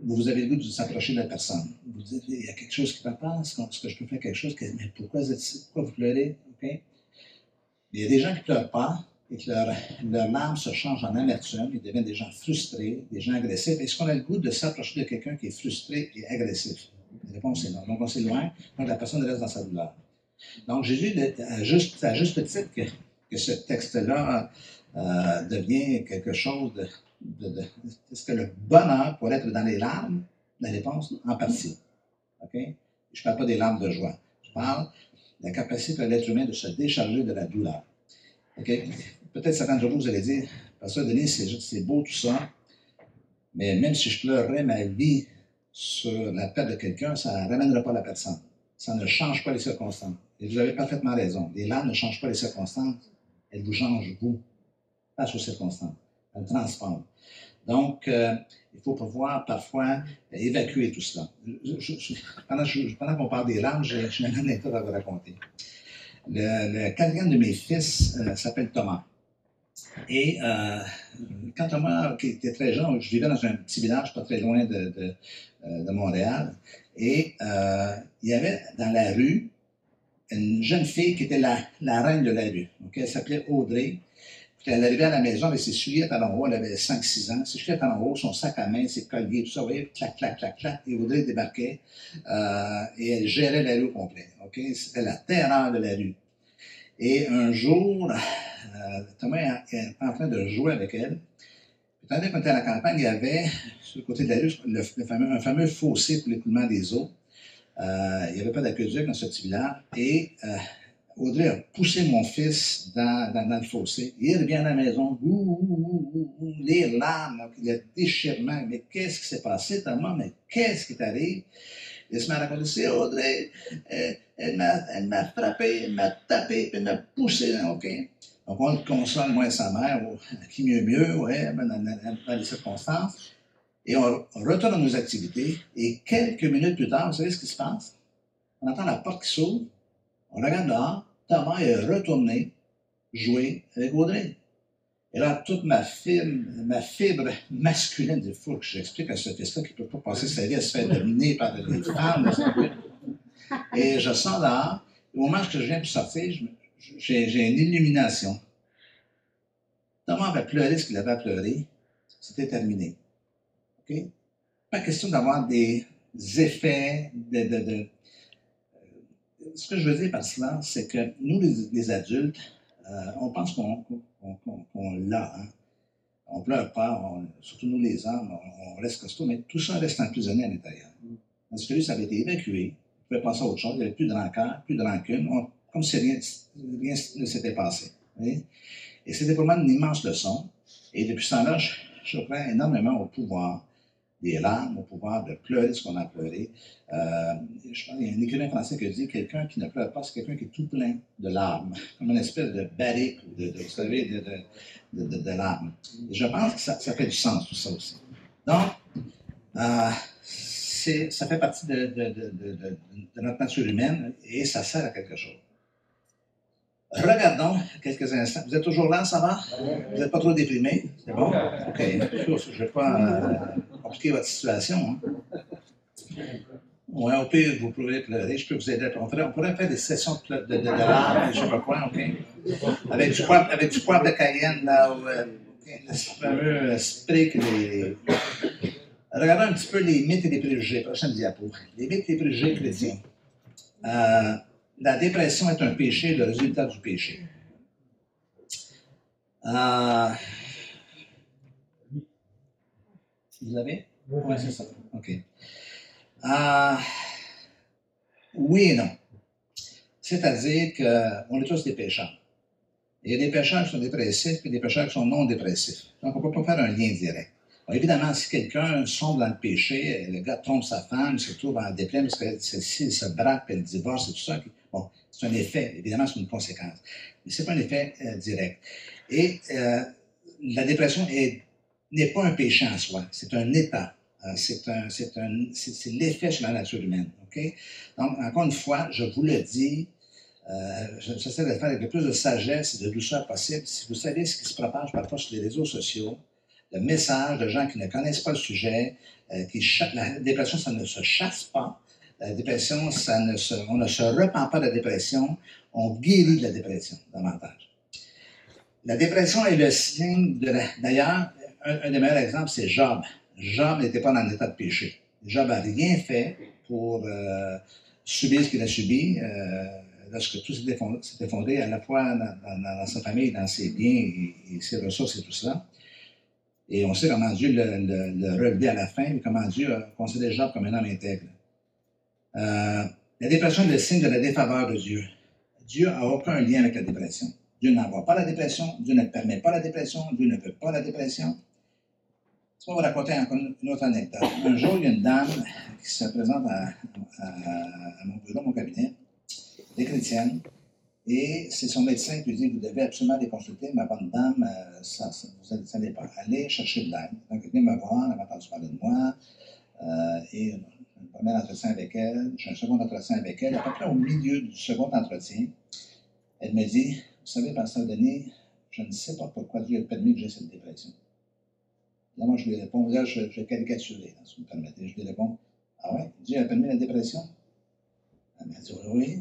vous avez le goût de vous approcher de la personne. Vous dites, il y a quelque chose qui va pas, est-ce que je peux faire quelque chose? Mais pourquoi vous, pleurez? Il y a des gens qui ne pleurent pas et que leurs leur larmes se changent en amertume, ils deviennent des gens frustrés, des gens agressifs. Est-ce qu'on a le goût de s'approcher de quelqu'un qui est frustré et agressif? La réponse est non. Donc, on s'éloigne, donc la personne reste dans sa douleur. Donc, Jésus, à juste, à juste titre que, que ce texte-là euh, devient quelque chose de, de, de Est-ce que le bonheur pourrait être dans les larmes? La réponse, en partie. OK? Je ne parle pas des larmes de joie. Je parle de la capacité de l'être humain de se décharger de la douleur. OK? Peut-être certains d'entre vous, vous allez dire, Pasteur Denis, c'est beau tout ça, mais même si je pleurerais ma vie sur la perte de quelqu'un, ça ne ramènera pas la personne. Ça ne change pas les circonstances. Et vous avez parfaitement raison. Les larmes ne changent pas les circonstances. Elles vous changent, vous, face aux circonstances. Elles transforment. Donc, euh, il faut pouvoir parfois évacuer tout cela. Pendant, qu'on parle des larmes, j'ai une anecdote à vous raconter. Le, quatrième de mes fils euh, s'appelle Thomas. Et euh, quand Thomas, était très jeune, je vivais dans un petit village pas très loin de, euh, Montréal, et euh, il y avait dans la rue une jeune fille qui était la, reine de la rue. Elle s'appelait Audrey. Elle arrivait à la maison avec ses souliers à haut, elle avait 5-6 ans, ses souliers à haut, son sac à main, ses colliers, tout ça, vous voyez, clac, clac, clac, clac, et Audrey débarquait, euh, et elle gérait la rue au complet. Okay? C'était la terreur de la rue. Et un jour, euh, Thomas est en train de jouer avec elle. Tandis qu'on était à la campagne, il y avait, sur le côté de la rue, un fameux fossé pour l'écoulement des eaux. Euh, il n'y avait pas d'aqueduc dans ce petit village. Et Audrey a poussé mon fils dans, dans, le fossé. Il revient à la maison, ouh, ouh, ouh, ouh, les larmes, le déchirement. Mais qu'est-ce qui s'est passé, Thomas? Mais qu'est-ce qui t'arrive? Il se met à raconter, c'est Audrey, elle m'a m'a frappé, elle m'a tapé, puis elle m'a poussé? Donc, on le console, moi et sa mère, qui mieux mieux, ouais, dans, les circonstances. Et on retourne à nos activités, et quelques minutes plus tard, vous savez ce qui se passe? On entend la porte qui s'ouvre, on regarde dehors, Thomas est retourné jouer avec Audrey. Et là, toute ma fibre, ma fibre masculine, il faut que j'explique à ce fils-là qu'il ne peut pas passer sa vie à se faire dominer par les femmes. Et je sens dehors, au moment où je viens de sortir, j'ai une illumination. Thomas avait pleuré ce qu'il avait à pleurer. C'était terminé. OK? Pas question d'avoir des effets de, de, de ce que je veux dire par cela, c'est que nous, les, les adultes, euh, on pense qu'on qu qu l'a. Hein? On pleure pas, on, surtout nous les hommes, on, on, reste costaud, mais tout ça reste emprisonné à l'intérieur. Parce que lui, ça avait été évacué, on pouvait passer à autre chose, il n'y avait plus de rancœur, plus de rancune, on, comme si rien, rien ne s'était passé. Voyez? Et c'était pour moi une immense leçon. Et depuis ce temps-là, je, je crois énormément au pouvoir des larmes, au pouvoir de pleurer ce qu'on a pleuré. Euh, je pense, il y a un écrivain français qui dit quelqu'un qui ne pleure pas, c'est quelqu'un qui est tout plein de larmes, comme une espèce de barrique, de, de, vous savez, de, de, de, de larmes. Et je pense que ça, ça, fait du sens, tout ça aussi. Donc, euh, ça fait partie de, notre nature humaine et ça sert à quelque chose. Regardons quelques instants. Vous êtes toujours là, ça va? Vous n'êtes pas trop déprimé? C'est bon? OK. Je ne vais pas euh, compliquer votre situation. Hein? Oui, au pire, vous pouvez pleurer. Je peux vous aider. On pourrait, on pourrait faire des sessions de, de, de, de larmes, je ne sais pas quoi, OK? Avec du poivre, de Cayenne, là, ou, euh, le fameux spray que les. Regardons un petit peu les mythes et les préjugés. Prochaine diapo. Les mythes et les préjugés chrétiens. Euh, la dépression est un péché, le résultat du péché. Euh, vous l'avez? Oui, c'est ça. OK. Euh, oui et non. C'est-à-dire qu'on est tous des pécheurs. Il y a des pécheurs qui sont dépressifs et des pécheurs qui sont non dépressifs. Donc, on ne peut pas faire un lien direct. Alors, évidemment, si quelqu'un sombre dans le péché, le gars trompe sa femme, il se trouve en déprime parce que s'il se braque, puis le divorce et tout ça, bon, c'est un effet, évidemment, c'est une conséquence. Mais ce n'est pas un effet euh, direct. Et euh, la dépression n'est pas un péché en soi, c'est un état. Euh, c'est l'effet sur la nature humaine. OK? Donc, encore une fois, je vous le dis, euh, j'essaie de le faire avec le plus de sagesse et de douceur possible. Si vous savez ce qui se propage parfois sur les réseaux sociaux, le message de gens qui ne connaissent pas le sujet, euh, qui la dépression, ça ne se chasse pas. La dépression, ça ne se, on ne se repent pas de la dépression, on guérit de la dépression davantage. La dépression est le signe. D'ailleurs, un, un, des meilleurs exemples, c'est Job. Job n'était pas dans l'état de péché. Job n'a rien fait pour euh, subir ce qu'il a subi. Euh, lorsque tout s'est effondré, à la fois dans, sa famille, dans ses biens et, ses ressources et tout cela. Et on sait comment Dieu le, le, le relevé à la fin, et comment Dieu a considéré Job comme un homme intègre. Euh, la dépression est le signe de la défaveur de Dieu. Dieu n'a aucun lien avec la dépression. Dieu n'envoie pas la dépression, Dieu ne permet pas la dépression, Dieu ne veut pas la dépression. Je vais vous raconter encore une autre anecdote. Un jour, il y a une dame qui se présente à, mon bureau, mon cabinet, des chrétiennes, et c'est son médecin qui lui dit Vous devez absolument les consulter, ma bonne dame, euh, ça, ça, vous n'allez pas aller chercher de l'aide. Donc, elle vient me voir, elle m'a entendu parler de moi, euh, et un premier entretien avec elle, j'ai un second entretien avec elle. À peu près au milieu du second entretien, elle me dit Vous savez, Pasteur Denis, je ne sais pas pourquoi Dieu a permis que j'ai cette dépression. Là, moi, je lui réponds, là, je, je caricaturé, si vous me permettez. Je lui réponds, ah ouais, Dieu a permis la dépression? Elle m'a dit, oui.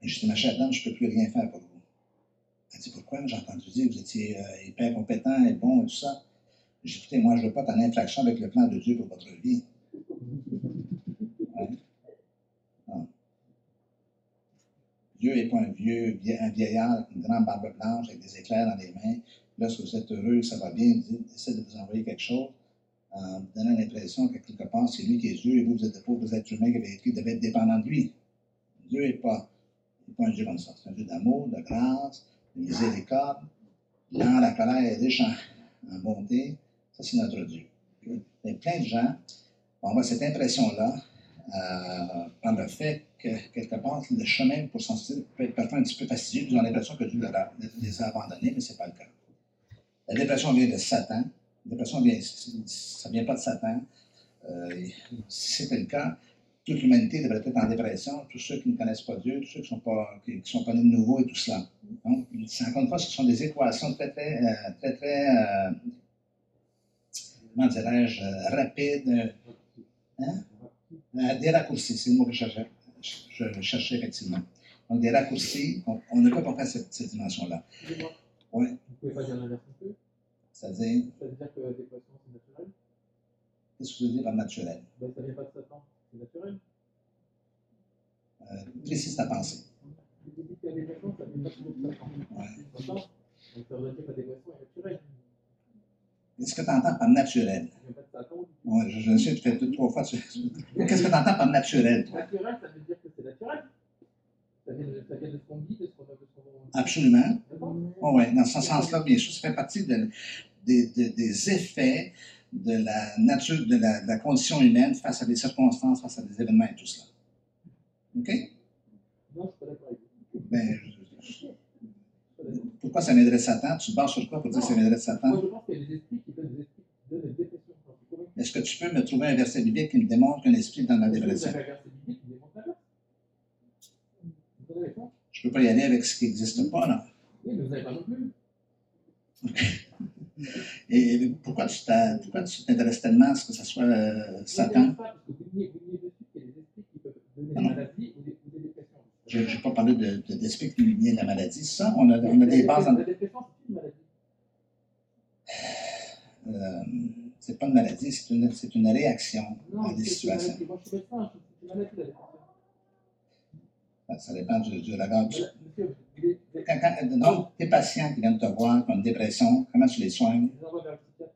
Et je dis, ma chère dame, je ne peux plus rien faire pour vous. Elle dit, pourquoi? J'ai entendu dire que vous étiez euh, hyper compétent et bon et tout ça. J'ai dit, écoutez, moi, je ne veux pas être en infraction avec le plan de Dieu pour votre vie. Ouais. Dieu n'est pas un vieux, vie- un vieillard avec une grande barbe blanche, avec des éclairs dans les mains. Lorsque vous êtes heureux, ça va bien, il essaie de vous envoyer quelque chose en vous donnant l'impression que quelque part, c'est lui qui est Dieu et vous, vous êtes de pauvres êtres humains qui, devaient être dépendants de lui. Dieu n'est pas, un Dieu comme ça. C'est un Dieu d'amour, de grâce, de miséricorde. À la colère et riche en, en bonté. Ça, c'est notre Dieu. Mais plein de gens vont avoir cette impression-là euh, par le fait que, quelque part, le chemin pour s'en sortir peut être parfois un petit peu fastidieux. Ils ont l'impression que Dieu a- les a abandonnés, mais ce n'est pas le cas. La dépression vient de Satan. La dépression vient, ça ne vient pas de Satan. Euh, si c'était le cas, toute l'humanité devrait être en dépression, tous ceux qui ne connaissent pas Dieu, tous ceux qui sont, pas- qui, sont pas nés de nouveau et tout cela. Donc, encore une fois, ce sont des équations très, très, euh, très, très, euh, comment dirais-je, rapides, hein? Des raccourcis, c'est le mot que je cherchais, je, cherchais effectivement. Donc, des raccourcis, on, on ne peut pas faire cette dimension-là. Oui. Vous pouvez pas dire l'inverse non plus C'est-à-dire, Ça veut dire que dépression, c'est naturel qu'est-ce que vous voulez dire par naturel? ben, Ça vient pas de Satan, c'est naturel. Euh, précise ta pensée. Vous dites que dépression, ça vient pas de Satan. D'accord Donc ça veut dire que dépression est naturelle. Qu'est-ce que tu entends par naturel? Ouais, je, je sais, tu fais deux, trois fois. Qu'est-ce que tu entends par naturel? toi? Naturel, ça veut dire que c'est naturel. Ça vient de, ça vient de ce qu'on dit, de ce qu'on a, de ce qu'on Absolument. D'accord oui, dans ce sens-là, bien sûr, ça fait partie de- des- effets de la nature, de la, de la condition humaine face à des circonstances, face à des événements et tout cela. OK? Non, je pas. Ben, je- pourquoi ça de Satan? Tu te bases sur quoi pour dire que ça Moi, Satan? je pense qu'il y a des esprits qui donnent des esprits qui donnent des dépressions. J'en suis convaincu. Est-ce que tu peux me trouver un verset biblique qui me démontre qu'un esprit dans la dépression? avez un verset biblique qui démontre l'inverse Vous êtes avec moi Je ne peux pas y aller avec ce qui n'existe pas, là. Oui, mais vous n'avez pas non plus. Et, pourquoi tu t'intéresses tellement à ce que ce soit euh, Satan? Je n'ai pas parlé de, de, d'esprit qui vient de la maladie. Ça, on a, on a des bases. Maladie. Euh, c'est pas une maladie, c'est une, c'est une réaction Non, à des c'est une situations. maladie je suis médecin, je trouve que c'est une maladie, la dépression. Ça, dépend du, du regard. Quand, donc, tes patients qui viennent te voir qui ont une dépression, comment tu les soignes? le.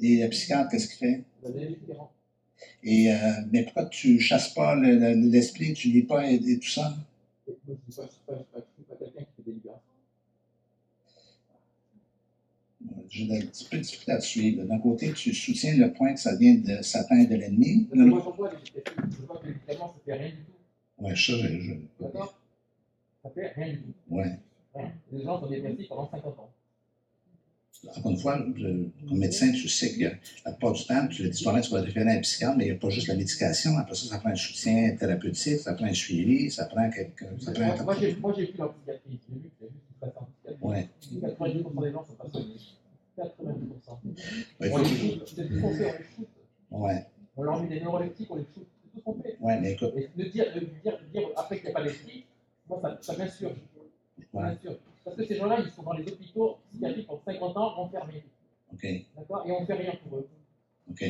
Et le psychiatre, qu'est-ce qu'il fait? Et, euh, mais pourquoi tu chasses pas le- le- l'esprit, tu lis pas et, tout ça? Ne. J'ai un petit peu de difficulté à te suivre. D'un côté, tu soutiens le point que ça vient de Satan et de l'ennemi. Moi. Je vois que les médicaments, ça fait rien du tout. Oui, ça, je. je- D'accord Ça fait rien du tout. ouais. Les gens sont dépressifs pendant 50 ans. Encore une fois, comme médecin, tu sais que la plupart du temps, tu l'as dit toi-même, tu vas référer à un psychiatre, mais il n'y a pas juste la médication. Après ça, ça prend un soutien thérapeutique, ça prend un suivi, ça prend quelque. Ça prend Moi, un... moi, j'ai moi, j'ai vu leur psychiatrie. J'ai vu qu'il y a juste une façon de psychiatrie. Ouais. 90% des gens sont pas soignés. 90%. Ouais, On les shoot. On les shoot. ouais, On leur met des neuroleptiques, on les shoot. Fait. ouais, mais écoute, de dire, de dire, de dire après qu'il n'y a pas d'esprit, moi, ça, ça m'insurge. Parce que ces gens-là, ils sont dans les hôpitaux psychiatriques pour 50 ans enfermés. OK, D'accord? Et on ne fait rien pour eux. OK.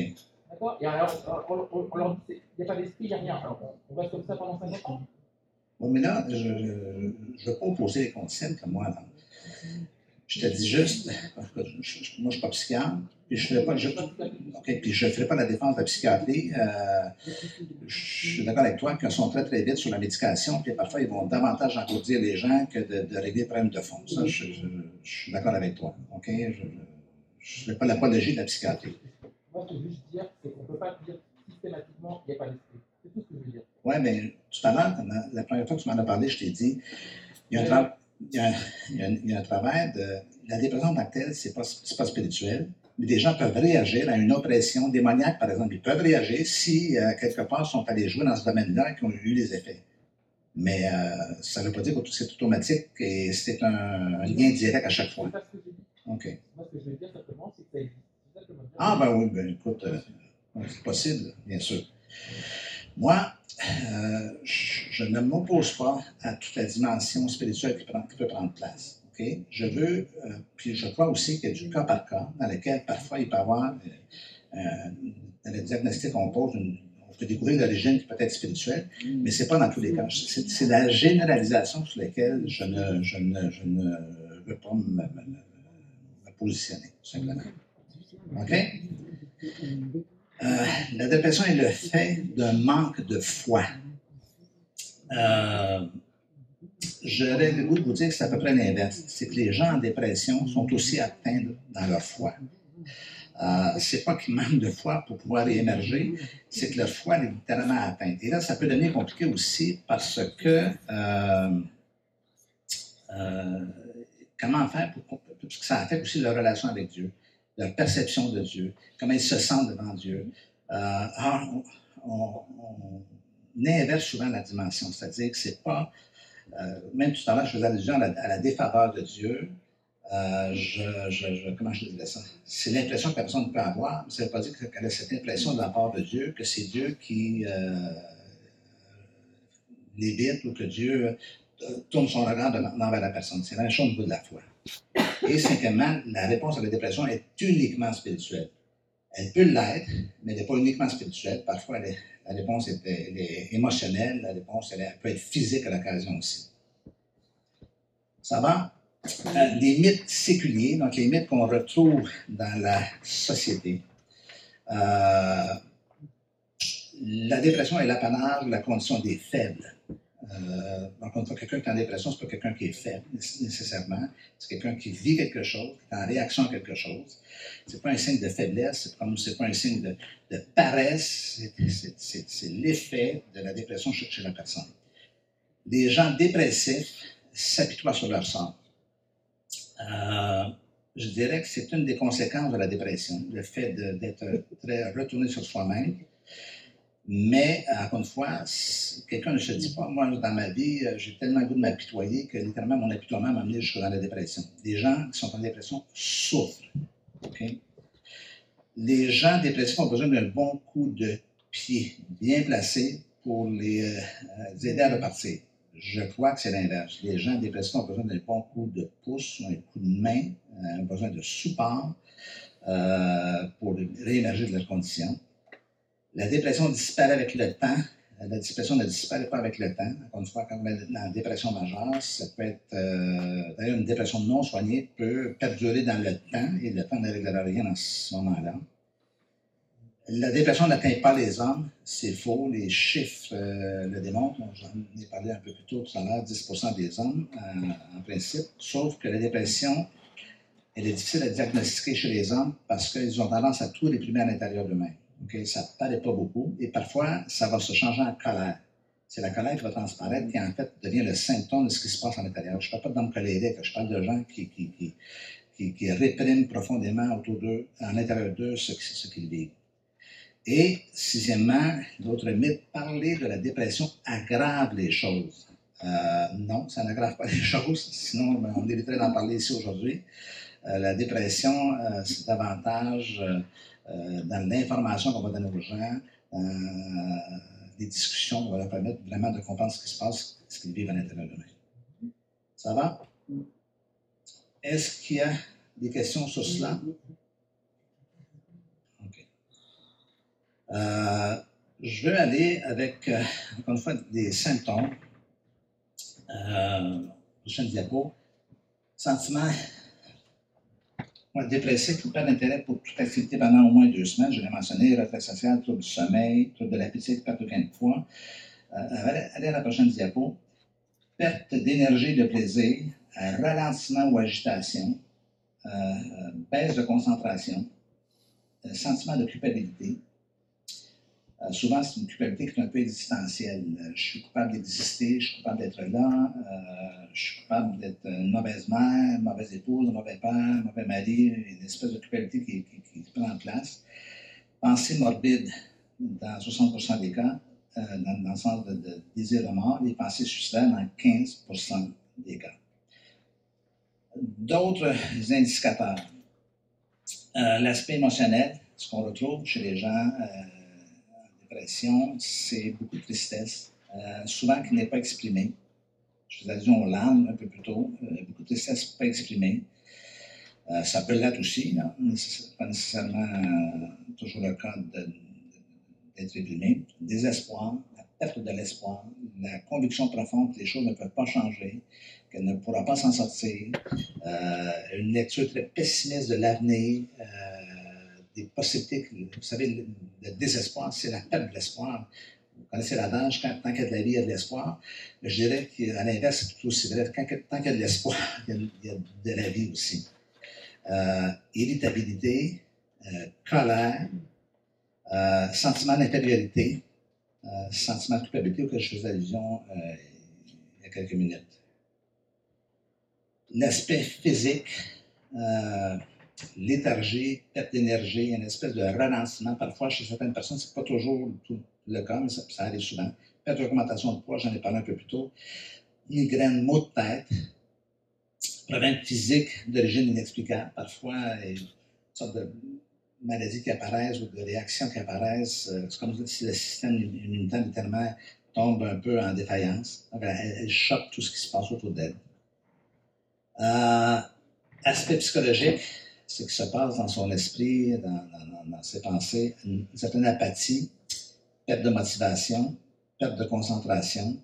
D'accord? Et alors, on, on- on leur dit, il n'y a pas d'esprit, il n'y a rien. Alors, on, on reste comme ça pendant 50 ans? Bon, mais là, je ne veux pas opposer les concepts comme moi. là. Je te dis juste, moi, je ne suis pas psychiatre, puis je ne ferai pas, je, puis je ferai pas la défense de la psychiatrie. euh, je suis d'accord avec toi qu'ils sont très, très vite sur la médication, puis parfois, ils vont davantage engourdir les gens que de, de régler les problèmes de fond. Ça, je, je- je suis d'accord avec toi. OK? Je ne fais pas l'apologie de la psychiatrie. Moi, ce que je veux juste dire, c'est qu'on ne peut pas dire systématiquement qu'il n'y a pas d'esprit. C'est tout ce que je veux dire. Oui, mais tout à l'heure, la- première fois que tu m'en as parlé, je t'ai dit, il y a un, tra- il y a, il y a un- il y a un travail de. La dépression en tant que telle, ce n'est pas, c'est pas spirituel, mais des gens peuvent réagir à une oppression démoniaque, par exemple. Ils peuvent réagir si, euh, quelque part, ils sont allés jouer dans ce domaine-là et qu'ils ont eu les effets. Mais euh, ça ne veut pas dire que c'est automatique et c'est un, un lien direct à chaque fois. OK. Moi, ce que je veux dire simplement, c'est que. Ah, ben oui, ben écoute, euh, c'est possible, bien sûr. Moi, euh, je, ne m'oppose pas à toute la dimension spirituelle qui, peut prendre place. OK? Je veux, euh, puis je crois aussi qu'il y a du cas par cas, dans lequel parfois il peut y avoir, euh, euh, dans le diagnostic, on pose une, on peut découvrir l'origine qui peut être spirituelle, mais ce n'est pas dans tous les cas. C'est la généralisation sur laquelle je ne, je ne, je ne veux pas me, me, positionner, tout simplement. OK? Euh, la dépression est le fait d'un manque de foi. Euh, J'aurais le goût de vous dire que c'est à peu près l'inverse. C'est que les gens en dépression sont aussi atteints dans leur foi. Euh, c'est pas qu'ils manquent de foi pour pouvoir émerger, c'est que leur foi est littéralement atteinte. Et là, ça peut devenir compliqué aussi parce que euh, euh, comment faire pour, parce que ça affecte aussi leur relation avec Dieu, leur perception de Dieu, comment ils se sentent devant Dieu. Euh, on, inverse souvent la dimension, c'est-à-dire que c'est pas, euh, même tout à l'heure, je faisais allusion à la, défaveur de Dieu. Euh, comment je disais ça? C'est l'impression que la personne peut avoir, mais ça ne veut pas dire qu'elle a cette impression de la part de Dieu, que c'est Dieu qui l'évite ou que Dieu tourne son regard vers la personne. C'est la même chose au niveau de la foi. Et cinquièmement, la réponse à la dépression est uniquement spirituelle. Elle peut l'être, mais elle n'est pas uniquement spirituelle. Parfois, la réponse est, émotionnelle, la réponse peut être physique à l'occasion aussi. Ça va? Euh, les mythes séculiers, donc les mythes qu'on retrouve dans la société. Euh, la dépression est l'apanage de la condition des faibles. Euh, donc, quelqu'un qui est en dépression, ce n'est pas quelqu'un qui est faible nécessairement. C'est quelqu'un qui vit quelque chose, qui est en réaction à quelque chose. Ce n'est pas un signe de faiblesse, ce n'est pas un signe de, paresse, c'est l'effet de la dépression chez, la personne. Les gens dépressifs s'apitoient sur leur sort. Euh, je dirais que c'est une des conséquences de la dépression, le fait d'être très retourné sur soi-même, mais, encore une fois, quelqu'un ne se dit pas, moi, dans ma vie, euh, j'ai tellement le goût de m'apitoyer que littéralement, mon apitoiement m'a amené jusqu'à dans la dépression. Les gens qui sont en dépression souffrent. Les gens dépressifs ont besoin d'un bon coup de pied bien placé pour les, euh, aider à repartir. Je crois que c'est l'inverse. Les gens dépressifs ont besoin d'un bon coup de pouce, un coup de main, euh, ont besoin de support pour réémerger de leurs conditions. La dépression disparaît avec le temps. La dépression ne disparaît pas avec le temps. Encore une fois, quand on dans la dépression majeure, ça peut être. Euh, d'ailleurs, une dépression non soignée peut perdurer dans le temps et le temps ne réglera rien à ce moment-là. La dépression n'atteint pas les hommes, c'est faux, les chiffres euh, le démontrent. J'en ai parlé un peu plus tôt tout à l'heure, 10% des hommes euh, en principe, sauf que la dépression, elle est difficile à diagnostiquer chez les hommes parce qu'ils ont tendance à tout réprimer à l'intérieur d'eux-mêmes. Ça ne paraît pas beaucoup. Et parfois, ça va se changer en colère. C'est la colère qui va transparaître qui, en fait, devient le symptôme de ce qui se passe à l'intérieur. Je ne parle pas d'hommes colériques, je parle de gens qui, qui, qui, qui répriment profondément autour d'eux, à l'intérieur d'eux, ce, ce qu'ils vivent. Et, sixièmement, l'autre mythe, parler de la dépression aggrave les choses. Euh, non, ça n'aggrave pas les choses, sinon on éviterait d'en parler ici aujourd'hui. Euh, la dépression, euh, c'est davantage dans l'information qu'on va donner aux gens, euh, des discussions qui vont leur permettre vraiment de comprendre ce qui se passe, ce qu'ils vivent à l'intérieur d'eux-mêmes. Ça va? Est-ce qu'il y a des questions sur cela? OK. Euh, je veux aller avec, encore une fois, des symptômes. Euh, prochaine diapo. Sentiment dépressif ou pas d'intérêt pour toute activité pendant au moins deux semaines. Je l'ai mentionné, retrait social, trouble du sommeil, trouble de l'appétit, perte de gain de poids. Euh, allez à la prochaine diapo. Perte d'énergie, de plaisir, ralentissement ou agitation, euh, baisse de concentration, euh, sentiment de culpabilité, euh, souvent, c'est une culpabilité qui est un peu existentielle. Euh, je suis coupable d'exister, je suis coupable d'être là, euh, je suis coupable d'être une mauvaise mère, une mauvaise épouse, un mauvais père, un mauvais mari, une espèce de culpabilité qui, qui, qui prend en place. Pensée morbide dans 60% des cas, dans, le sens de, désir de mort, les pensées suicidaires dans 15% des cas. D'autres indicateurs. L'aspect émotionnel, ce qu'on retrouve chez les gens c'est beaucoup de tristesse, euh, souvent qui n'est pas exprimée. Je faisais allusion aux larmes un peu plus tôt, euh, beaucoup de tristesse pas exprimée. Euh, ça peut l'être aussi, pas nécessairement toujours le cas d'être réprimé, désespoir, la perte de l'espoir, la conviction profonde que les choses ne peuvent pas changer, qu'elle ne pourra pas s'en sortir, une lecture très pessimiste de l'avenir, des possibilités. Vous savez, le, désespoir, c'est la perte de l'espoir. Vous connaissez l'adage, quand, tant qu'il y a de la vie, il y a de l'espoir. Je dirais qu'à l'inverse, c'est tout aussi vrai. Quand, tant qu'il y a de l'espoir, il, y a de la vie aussi. Euh, irritabilité, euh, colère, euh, sentiment d'infériorité, euh, sentiment de culpabilité auquel je faisais allusion il y a quelques minutes. L'aspect physique, léthargie, perte d'énergie, une espèce de ralentissement. Parfois, chez certaines personnes, c'est pas toujours tout le cas, mais ça, arrive souvent. Perte d'augmentation de poids, j'en ai parlé un peu plus tôt. Migraine, maux de tête, problèmes physiques d'origine inexplicable. Parfois, une sorte de maladies qui apparaissent ou de réactions qui apparaissent. euh, C'est comme si le système immunitaire, littéralement, tombe un peu en défaillance. Elle choque tout ce qui se passe autour d'elle. Euh, aspect psychologique, ce qui se passe dans son esprit, dans, ses pensées, une certaine apathie, perte de motivation, perte de concentration,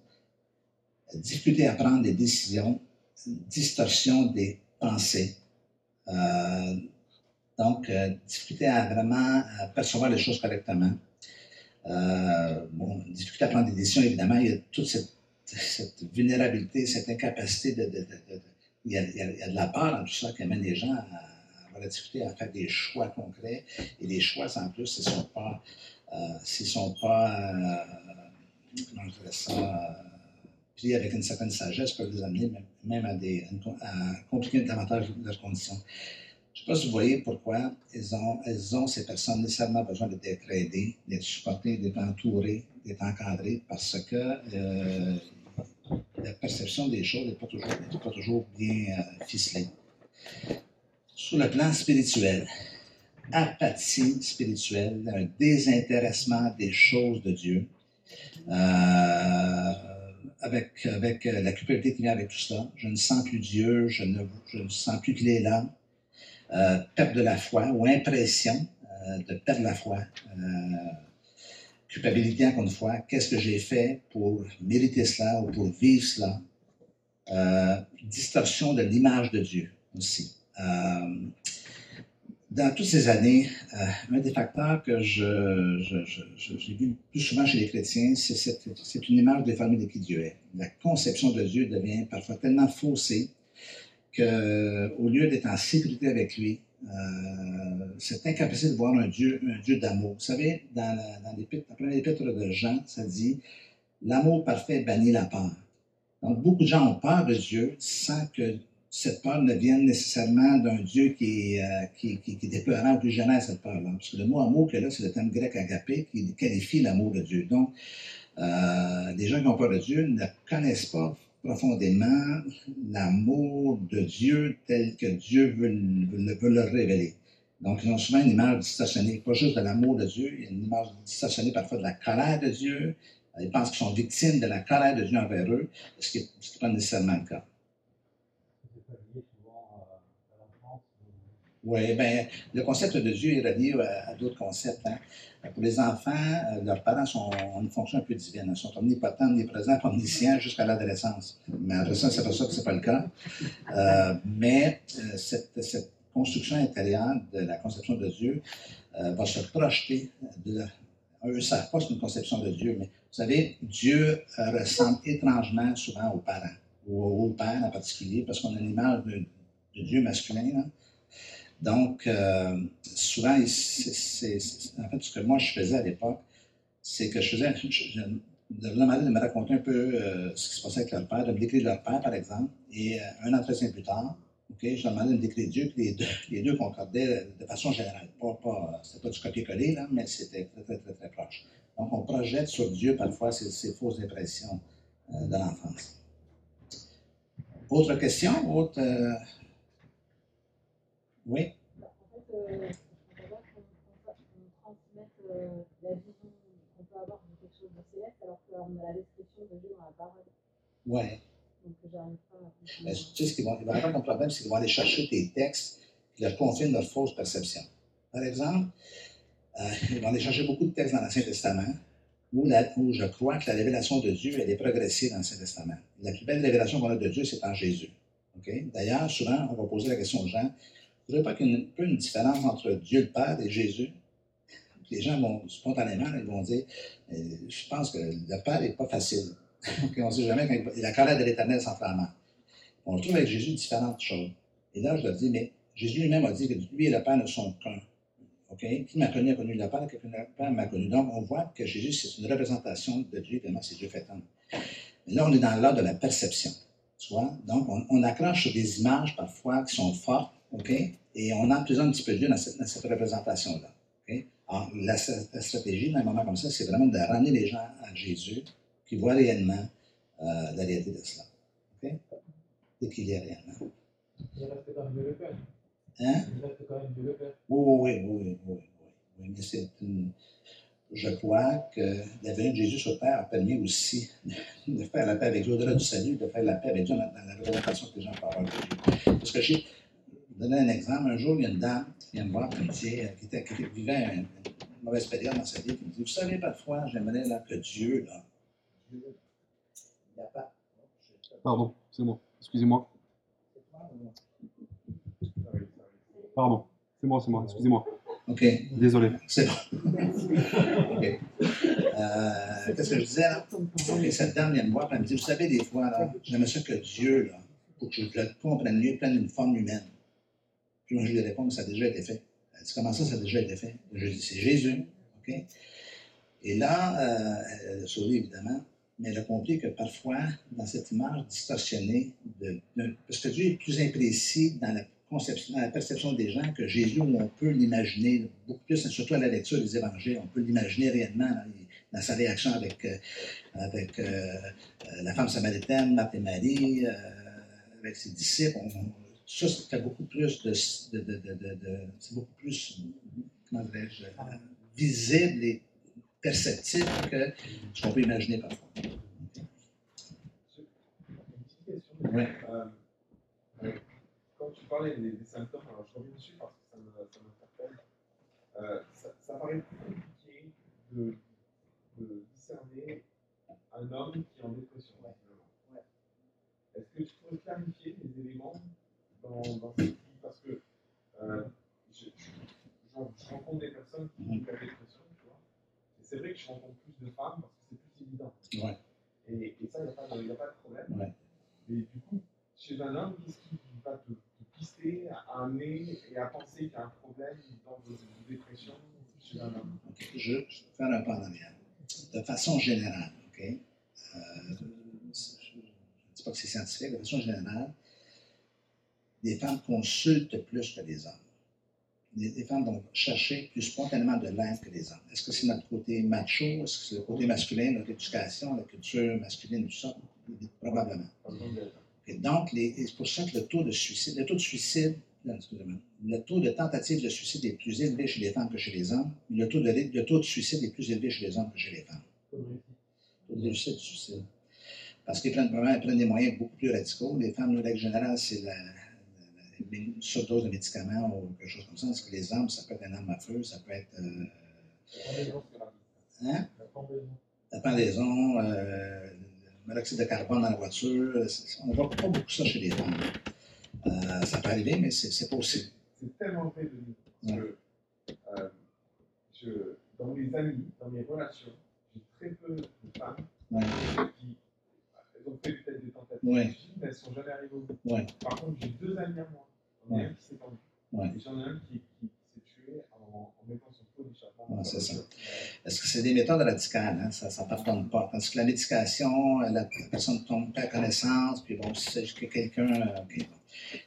difficulté à prendre des décisions, distorsion des pensées. Euh, donc, euh, difficulté à vraiment percevoir les choses correctement. Euh, bon, difficulté à prendre des décisions, évidemment, il y a toute cette, vulnérabilité, cette incapacité de... il y a de la peur dans tout ça qui amène les gens à, difficulté à faire des choix concrets. Et les choix, en plus, s'ils ne sont pas... Euh, sont pas euh, ça, euh, pris avec une certaine sagesse, peuvent les amener même, à, des, à compliquer davantage leurs conditions. Je ne sais pas si vous voyez pourquoi elles ont, elles ont, ces personnes, nécessairement besoin d'être aidées, d'être supportées, d'être entourées, d'être encadrées, parce que la perception des choses n'est pas pas toujours bien ficelée. Sur le plan spirituel, apathie spirituelle, un désintéressement des choses de Dieu, euh, avec, avec euh, la culpabilité qui vient avec tout ça. Je ne sens plus Dieu, je ne, je ne sens plus qu'il est là. Euh, perte de la foi ou impression euh, de perdre la foi. Euh, culpabilité, encore une fois, qu'est-ce que j'ai fait pour mériter cela ou pour vivre cela? Euh, distorsion de l'image de Dieu aussi. Euh, dans toutes ces années, euh, un des facteurs que j'ai vu le plus souvent chez les chrétiens, c'est, cette, c'est une image déformée de qui Dieu est. La conception de Dieu devient parfois tellement faussée qu'au lieu d'être en sécurité avec lui, euh, cette incapacité de voir un Dieu, un Dieu d'amour. Vous savez, dans la, dans l'épître, la première épître de Jean, ça dit L'amour parfait bannit la peur. Donc, beaucoup de gens ont peur de Dieu sans que cette peur ne vienne nécessairement d'un Dieu qui est, euh, qui, qui, qui est qui génère cette peur-là. Parce que le mot amour que là, c'est le terme grec agapé qui qualifie l'amour de Dieu. Donc, euh, les gens qui ont peur de Dieu ne connaissent pas profondément l'amour de Dieu tel que Dieu veut, le- veut veut le révéler. Donc, ils ont souvent une image distorsionnée, pas juste de l'amour de Dieu, il y a une image distorsionnée parfois de la colère de Dieu. Ils pensent qu'ils sont victimes de la colère de Dieu envers eux, ce qui n'est pas nécessairement le cas. C'est pas lié souvent à, à l'enfance. ou- Oui, ben, le concept de Dieu est relié à, à d'autres concepts. hein. Pour les enfants, euh, leurs parents sont, ont une fonction un peu divine. Ils sont omnipotents, omniprésents, omniscients jusqu'à l'adolescence. Mais après ça, c'est pas ça que c'est pas le cas. Euh, mais euh, cette, construction intérieure de la conception de Dieu euh, va se projeter de eux ne savent pas c'est une conception de Dieu, mais vous savez, Dieu euh, ressemble étrangement souvent aux parents, ou au père en particulier, parce qu'on a une image de, Dieu masculin. Là. Donc, euh, souvent, c'est, en fait, ce que moi je faisais à l'époque, c'est que je faisais, je, leur demandais de me raconter un peu euh, ce qui se passait avec leur père, de me décrire leur père, par exemple, et euh, un entretien plus tard, ok, je leur demandais de me décrire Dieu, puis les deux, les deux concordaient de façon générale. Pas, pas, c'était pas du copier-coller, là, mais c'était très, très, très, très proche. Donc, on projette sur Dieu parfois ces, ces fausses impressions euh, de l'enfance. Autre question? Autre. Oui? En fait, euh, transmette euh, la vision qu'on peut avoir de quelque chose de céleste alors qu'on a la description de Dieu dans la parole. Ouais. Donc, j'arrive pas à Mais tu sais, ce vont, ils vont avoir comme problème, c'est qu'ils vont aller chercher des textes qui leur confirment leur fausse perception. Par exemple, Euh, on a échangé beaucoup de textes dans l'Ancien Testament où, je crois que la révélation de Dieu, elle est progressive dans l'Ancien Testament. La plus belle révélation qu'on a de Dieu, c'est en Jésus. D'ailleurs, souvent, on va poser la question aux gens, vous ne pas qu'il y a une, un peu une différence entre Dieu le Père et Jésus? Les gens vont spontanément, ils vont dire, je pense que le Père n'est pas facile. On ne sait jamais quand il la colère de l'Éternel s'enflamme. On retrouve avec Jésus différentes choses. Et là, je leur dis, mais Jésus lui-même a dit que lui et le Père ne sont qu'un. Qui m'a connu a connu le Père, qui le Père m'a connu. Donc, on voit que Jésus, c'est une représentation de Dieu, tellement c'est Dieu fait homme. Mais là, on est dans l'art de la perception. Tu vois? Donc, on, on accroche sur des images parfois qui sont fortes, OK? Et on emprisonne un petit peu Dieu dans cette, représentation-là. Alors, la, la stratégie, dans un moment comme ça, c'est vraiment de ramener les gens à Jésus, qui voient réellement euh, la réalité de cela. OK? Et qu'il y est réellement. Il reste quand même Dieu le Père. Hein? Il reste quand même Dieu le Père. Oui, oui, oui, oui, oui, oui. Mais c'est une... Je crois que la venue de Jésus sur terre a permis aussi de faire la paix avec Dieu, au-delà du salut, de faire la paix avec Dieu dans, la représentation que les gens peuvent avoir de Dieu. Parce que j'ai, donner un exemple. Un jour, il y a une dame qui vient me voir, qui me dit, qui, était, qui vivait une, une mauvaise période dans sa vie, qui me dit, vous savez, parfois, j'aimerais là, que Dieu, là, il n'y a pas... Pardon, c'est moi. Excusez-moi. Pardon. C'est moi, c'est moi. Excusez-moi. OK. Désolé. C'est bon. OK. Euh, Qu'est-ce que je disais là? Et cette dame vient me voir elle me dit Vous savez, des fois, là, j'aimerais ça que Dieu, là, pour que je le comprenne mieux, prenne une forme humaine. Je lui réponds Mais ça a déjà été fait. Elle dit Comment ça, ça a déjà été fait? Je lui dis C'est Jésus. Et là, euh, elle a évidemment, mais elle a compris que parfois, dans cette image distorsionnée, parce que Dieu est plus imprécis dans la conception, dans la perception des gens que Jésus, on peut l'imaginer beaucoup plus, surtout à la lecture des évangiles, on peut l'imaginer réellement dans, sa réaction avec, euh, avec euh, euh, la femme samaritaine, Marthe et Marie, euh, avec ses disciples. Ça, c'est beaucoup plus de, de, de, de- de- de- c'est beaucoup plus, comment dirais-je, euh, visible et perceptible que ce qu'on peut imaginer parfois. Une petite question. Ouais. Euh, euh, quand tu parlais des, des symptômes, alors je reviens dessus parce que ça m'interpelle. Euh, ça, ça paraît plus compliqué de, de discerner un homme qui est en dépression. Est-ce que tu pourrais clarifier les éléments dans, dans vie Parce que euh, je, rencontre des personnes qui vivent la dépression, tu vois. Et c'est vrai que je rencontre plus de femmes parce que c'est plus évident. Ouais. Et, et ça, il n'y a, pas de- y a pas de problème. Ouais. Mais du coup, chez un homme, qu'est-ce qui va te, te pister, à amener et à penser qu'il y a un problème dans vos vos dépressions chez un homme? Je, vais faire un arrière. De façon générale, OK? Euh, je ne dis pas que c'est scientifique, de façon générale, les femmes consultent plus que les hommes. Les, femmes vont chercher plus spontanément de l'aide que les hommes. Est-ce que c'est notre côté macho? Est-ce que c'est le côté masculin, notre éducation, la culture masculine, tout ça? Probablement. Donc, c'est pour ça que le taux de suicide, le taux de suicide, le taux de tentative de suicide est plus élevé chez les femmes que chez les hommes. Le taux de, taux de suicide est plus élevé chez les hommes que chez les femmes. Le taux de du suicide. Parce qu'ils prennent, prennent des moyens beaucoup plus radicaux. Les femmes, en règle générale, c'est la, la- la- une surdose de médicaments ou quelque chose comme ça. Parce que les hommes, ça peut être un arme à feu, ça peut être euh, hein, La pendaison. la pendaison, euh, le monoxyde de carbone dans la voiture. On ne voit pas beaucoup ça chez les femmes. Euh, ça peut arriver, mais c'est possible. C'est tellement vrai de nous. Euh, je, dans mes amis, dans mes relations, j'ai très peu de femmes Ouais. qui elles ont fait peut-être des tentatives Ouais. mais elles ne sont jamais arrivées au bout. Ouais. Par contre, j'ai deux amis à moi. Ouais. Ouais. Et j'en ai un qui, qui s'est tué en, en mettant son faux d'échappement. Ouais, dans c'est ça. Parce que c'est des méthodes radicales, hein, ça ne pardonne pas. Tandis que la médication, la, la personne tombe perd connaissance, puis bon, c'est juste que quelqu'un. euh.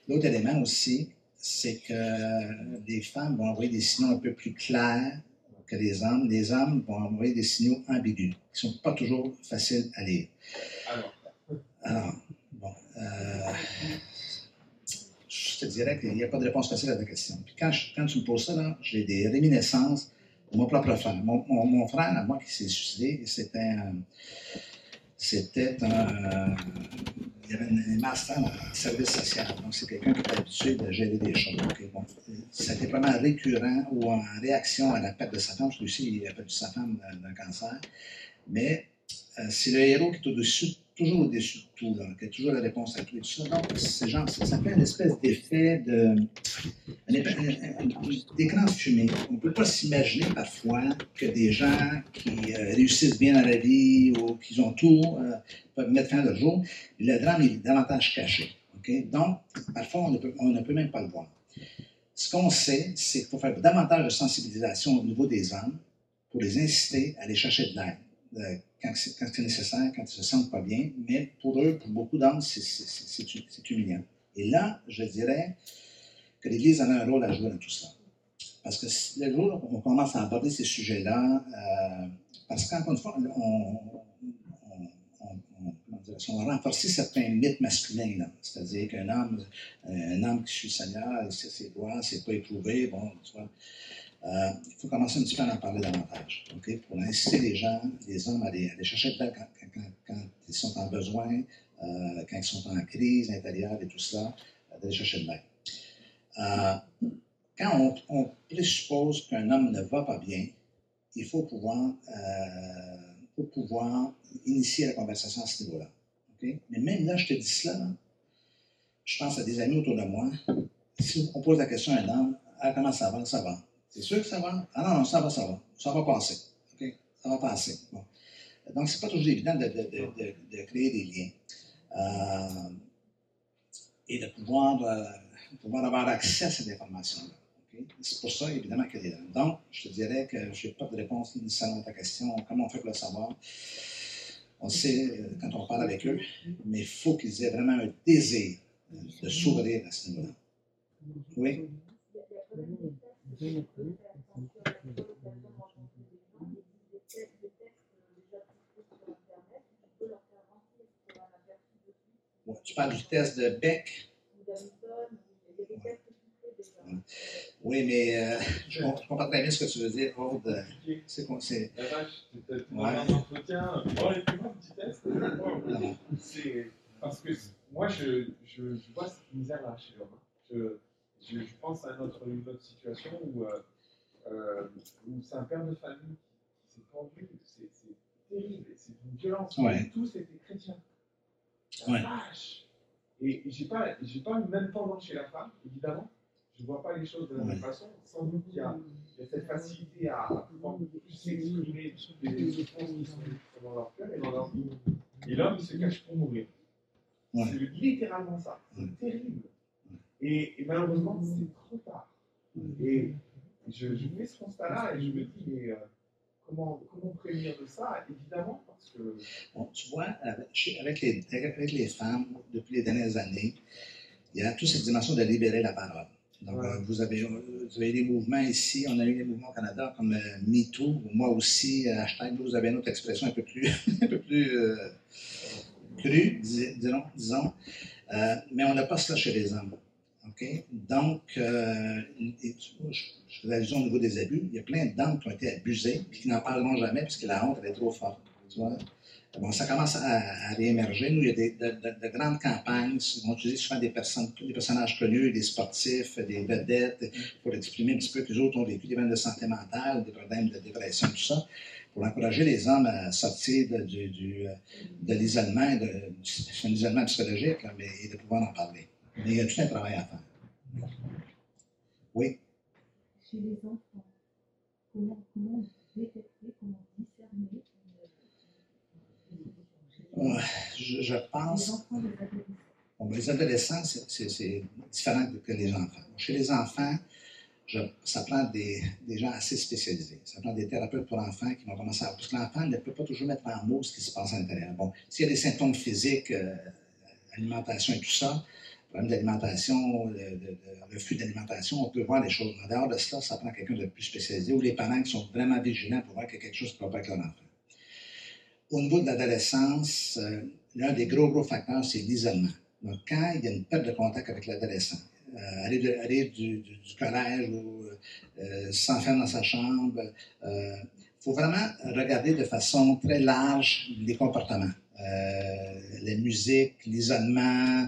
L'autre élément aussi, c'est que les femmes vont envoyer des signaux un peu plus clairs que les hommes. Les hommes vont envoyer des signaux ambigus, qui ne sont pas toujours faciles à lire. Alors, Alors, bon, euh, te dirais qu'il n'y a pas de réponse facile à ta question. Quand, tu me poses ça, j'ai des réminiscences de mon propre frère. Mon, mon- frère, à moi, qui s'est suicidé, c'était un, c'était un. Il y avait un master en service social. Donc, c'est quelqu'un qui était habitué de gérer des choses. OK, bon. C'était vraiment récurrent ou en réaction à la perte de sa femme, parce que aussi, il a perdu sa femme d'un- d'un cancer. Mais euh, c'est le héros qui est au-dessus, toujours au-dessus de tout, qui a toujours la réponse à tout et tout ça. Donc, c'est genre, ça, fait une espèce d'effet de. d'écran de fumée. On ne peut pas s'imaginer parfois que des gens qui euh, réussissent bien dans la vie ou qui ont tout euh, peuvent mettre fin à leur jour. Le drame est davantage caché. Donc, parfois, on ne, peut, on ne peut même pas le voir. Ce qu'on sait, c'est qu'il faut faire davantage de sensibilisation au niveau des hommes pour les inciter à aller chercher de l'aide quand c'est nécessaire, quand ils se sentent pas bien. Mais pour eux, pour beaucoup d'hommes, c'est- c'est humiliant. Et là, je dirais que l'Église a un rôle à jouer dans tout ça. Parce que le jour où on commence à aborder ces sujets-là, euh, parce qu'encore une fois, on, on, on- renforcé certains mythes masculins. C'est-à-dire qu'un homme, un homme qui suit le Seigneur, il sait c'est pas éprouvé, bon, tu vois. Euh, il faut commencer un petit peu à en parler davantage, OK? Pour inciter les gens, les hommes à aller, chercher de quand, quand- ils sont en besoin, euh, quand ils sont en crise intérieure et tout ça, euh, d'aller chercher de l'aide. Quand on, on présuppose qu'un homme ne va pas bien, il faut pouvoir, faut pouvoir initier la conversation à ce niveau-là. OK? Mais même là, je te dis cela, je pense à des amis autour de moi. Si on pose la question à un homme, ah, comment ça va? Ça va. C'est sûr que ça va? Ah non, non, ça va, ça va. Ça va passer. OK? Ça va passer. Bon. Donc, c'est pas toujours évident de, de- de- de- de créer des liens. Euh, et de pouvoir, euh, pouvoir avoir accès à cette information-là. OK? C'est pour ça, évidemment, qu'elle est là. Donc, je te dirais que je n'ai pas de réponse nécessairement à ta question. Comment on fait pour le savoir? On sait euh, quand on parle avec eux, mais il faut qu'ils aient vraiment un désir de s'ouvrir à ce niveau-là. Oui? Tu parles du test de Beck? Oui, mais euh, je comprends- très bien ce que tu veux dire, Aude. C'est quoi? C'est. Un entretien. Oh, les plus. C'est parce que moi, je, je, je vois cette misère-là chez l'homme. Je, pense à notre, une autre situation où, euh, euh, où c'est un père de famille qui s'est pendu. C'est terrible. C'est une violence. Ouais. Tous été chrétiens. La Ouais. vache. Et j'ai pas, j'ai pas une même tendance chez la femme, évidemment. Je vois pas les choses de la même Ouais. façon. Sans doute qu'il y a, il y a cette facilité à, à pouvoir plus s'exprimer des souffrances qui sont dans leur cœur et dans leur vie. Et l'homme, il se cache pour mourir. C'est littéralement ça. C'est terrible. Et, et malheureusement, c'est trop tard. Et je, je fais ce constat-là et je me dis, mais euh, comment, comment prévenir de ça? Évidemment, parce que. Bon, tu vois, avec, les, avec les femmes, depuis les dernières années, il y a toute cette dimension de libérer la parole. Donc, Ouais. euh, vous, avez, vous avez des mouvements ici, on a eu des mouvements au Canada comme euh, MeToo, moi aussi, hashtag, vous avez une autre expression un peu plus, un peu plus euh, crue, dis- disons. disons. Euh, mais on n'a pas cela chez les hommes. OK? Donc, euh, je, je faisais allusion au niveau des abus. Il y a plein d'hommes qui ont été abusés et qui n'en parleront jamais parce que la honte elle est trop forte. Tu vois? Bon, ça commence à, réémerger. Nous, il y a des, de, de- de grandes campagnes. Ils vont utiliser souvent des, personnages connus, des sportifs, des vedettes, pour exprimer un petit peu que les autres ont vécu des problèmes de santé mentale, des problèmes de dépression, tout ça, pour encourager les hommes à sortir de, du, du, euh, de l'isolement, de- du- c'est un isolement psychologique, mais et de pouvoir en parler. Mais il y a tout un travail à faire. Oui. chez les enfants, comment, comment détecter, comment discerner Euh, Je, je les pense enfants, les adolescents. Bon, ben, les adolescents, c'est- différent que les enfants. Chez les enfants, je- ça prend des, des gens assez spécialisés. Ça prend des thérapeutes pour enfants qui vont commencer à... Parce que l'enfant ne peut pas toujours mettre en mots ce qui se passe à l'intérieur. Bon, s'il y a des symptômes physiques, euh, alimentation et tout ça, problème d'alimentation, de, de, de refus d'alimentation, on peut voir les choses. En dehors de cela, ça prend quelqu'un de plus spécialisé ou les parents qui sont vraiment vigilants pour voir qu'il y a quelque chose qui ne avec leur enfant. Au niveau de l'adolescence, euh, l'un des gros, gros facteurs, c'est l'isolement. Donc, quand il y a une perte de contact avec l'adolescent, euh, aller, de- aller du, collège ou euh, s'enfermer dans sa chambre, il faut vraiment regarder de façon très large les comportements. Euh, euh, la musique, l'isolement, euh,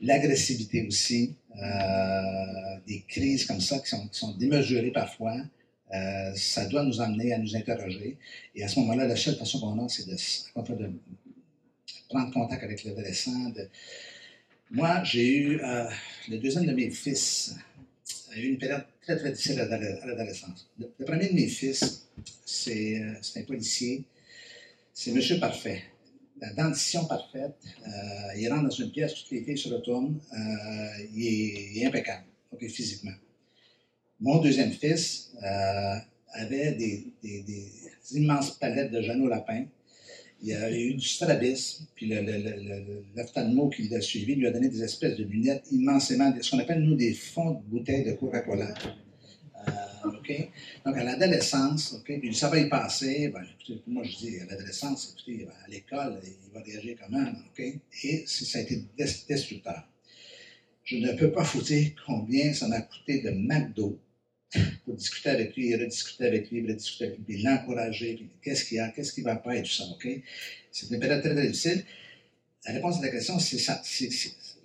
l'agressivité aussi, euh, des crises comme ça qui sont, démesurées parfois. Euh, ça doit nous amener à nous interroger. Et à ce moment-là, la seule façon qu'on a, c'est de, prendre contact avec l'adolescent. Moi, j'ai eu, euh, le deuxième de mes fils a eu une période très, très difficile à l'ado- à l'adolescence. Le, premier de mes fils, euh, c'est un policier, c'est Monsieur Parfait. La dentition parfaite, euh, il rentre dans une pièce, toutes les filles se retournent, euh, il, est, impeccable, physiquement. Mon deuxième fils euh, avait des, immenses palettes de Jeannot Lapin. Il a eu du strabisme, puis l'ophtalmo qui l'a suivi lui a donné des espèces de lunettes immensément, ce qu'on appelle, nous, des fonds de bouteilles de Coca-Cola. Donc, à l'adolescence, ça va y passer. Moi, je dis, à l'adolescence, écoutez, ben, à l'école, il va réagir comment, OK? Et ça a été des- destructeur. Je ne peux pas vous dire combien ça m'a coûté de McDo pour discuter avec lui, rediscuter avec lui, rediscuter avec lui, l'encourager, qu'est-ce qu'il y a, qu'est-ce qui ne va pas et tout ça, OK? C'est une période très, très difficile. La réponse à la question, c'est ça.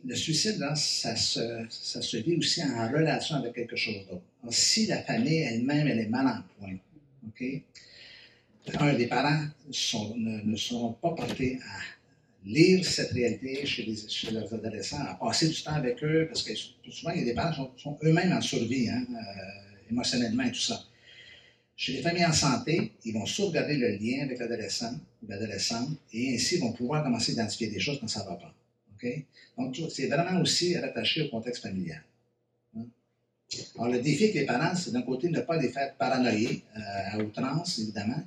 le suicide, ça se, ça se vit aussi en relation avec quelque chose d'autre. Si la famille elle-même, elle est mal en point, OK? Un, les parents ne, seront pas portés à lire cette réalité chez, les, leurs adolescents, à passer du temps avec eux, parce que souvent, des parents sont, sont eux-mêmes en survie, hein, euh, émotionnellement et tout ça. Chez les familles en santé, ils vont sauvegarder le lien avec l'adolescent ou l'adolescente et ainsi vont pouvoir commencer à identifier des choses quand ça ne va pas. Donc, c'est vraiment aussi rattaché au contexte familial. Alors, le défi que les parents, c'est d'un côté ne pas les faire paranoïer euh, à outrance, évidemment,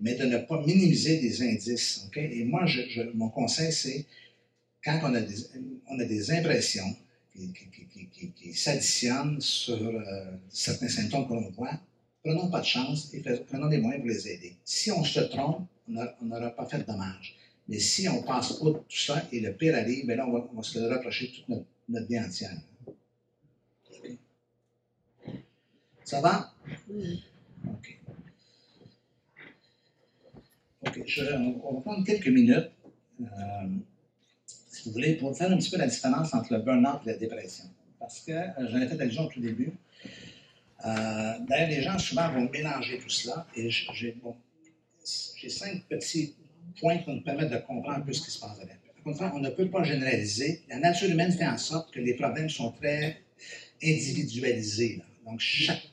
mais de ne pas minimiser des indices. OK? Et moi, mon conseil, c'est quand on a des, on a des impressions qui, s'additionnent sur euh, certains symptômes que l'on voit, prenons pas de chance et prenons des moyens pour les aider. Si on se trompe, on n'a- on n'aura pas fait de dommage. Mais si on passe outre tout ça et le pire arrive, bien là, on va, se le rapprocher toute notre, notre vie entière. OK. Ça va? OK. OK. Je- on, va prendre quelques minutes, euh, si vous voulez, pour faire un petit peu la différence entre le burn-out et la dépression. Parce que euh, j'en ai fait allusion au tout début. Euh, D'ailleurs, les gens souvent vont mélanger tout cela. Et j'ai bon, cinq petits points qui vont nous permettre de comprendre un peu ce qui se passe avec. On ne peut pas généraliser. La nature humaine fait en sorte que les problèmes sont très individualisés. là. Donc, chaque,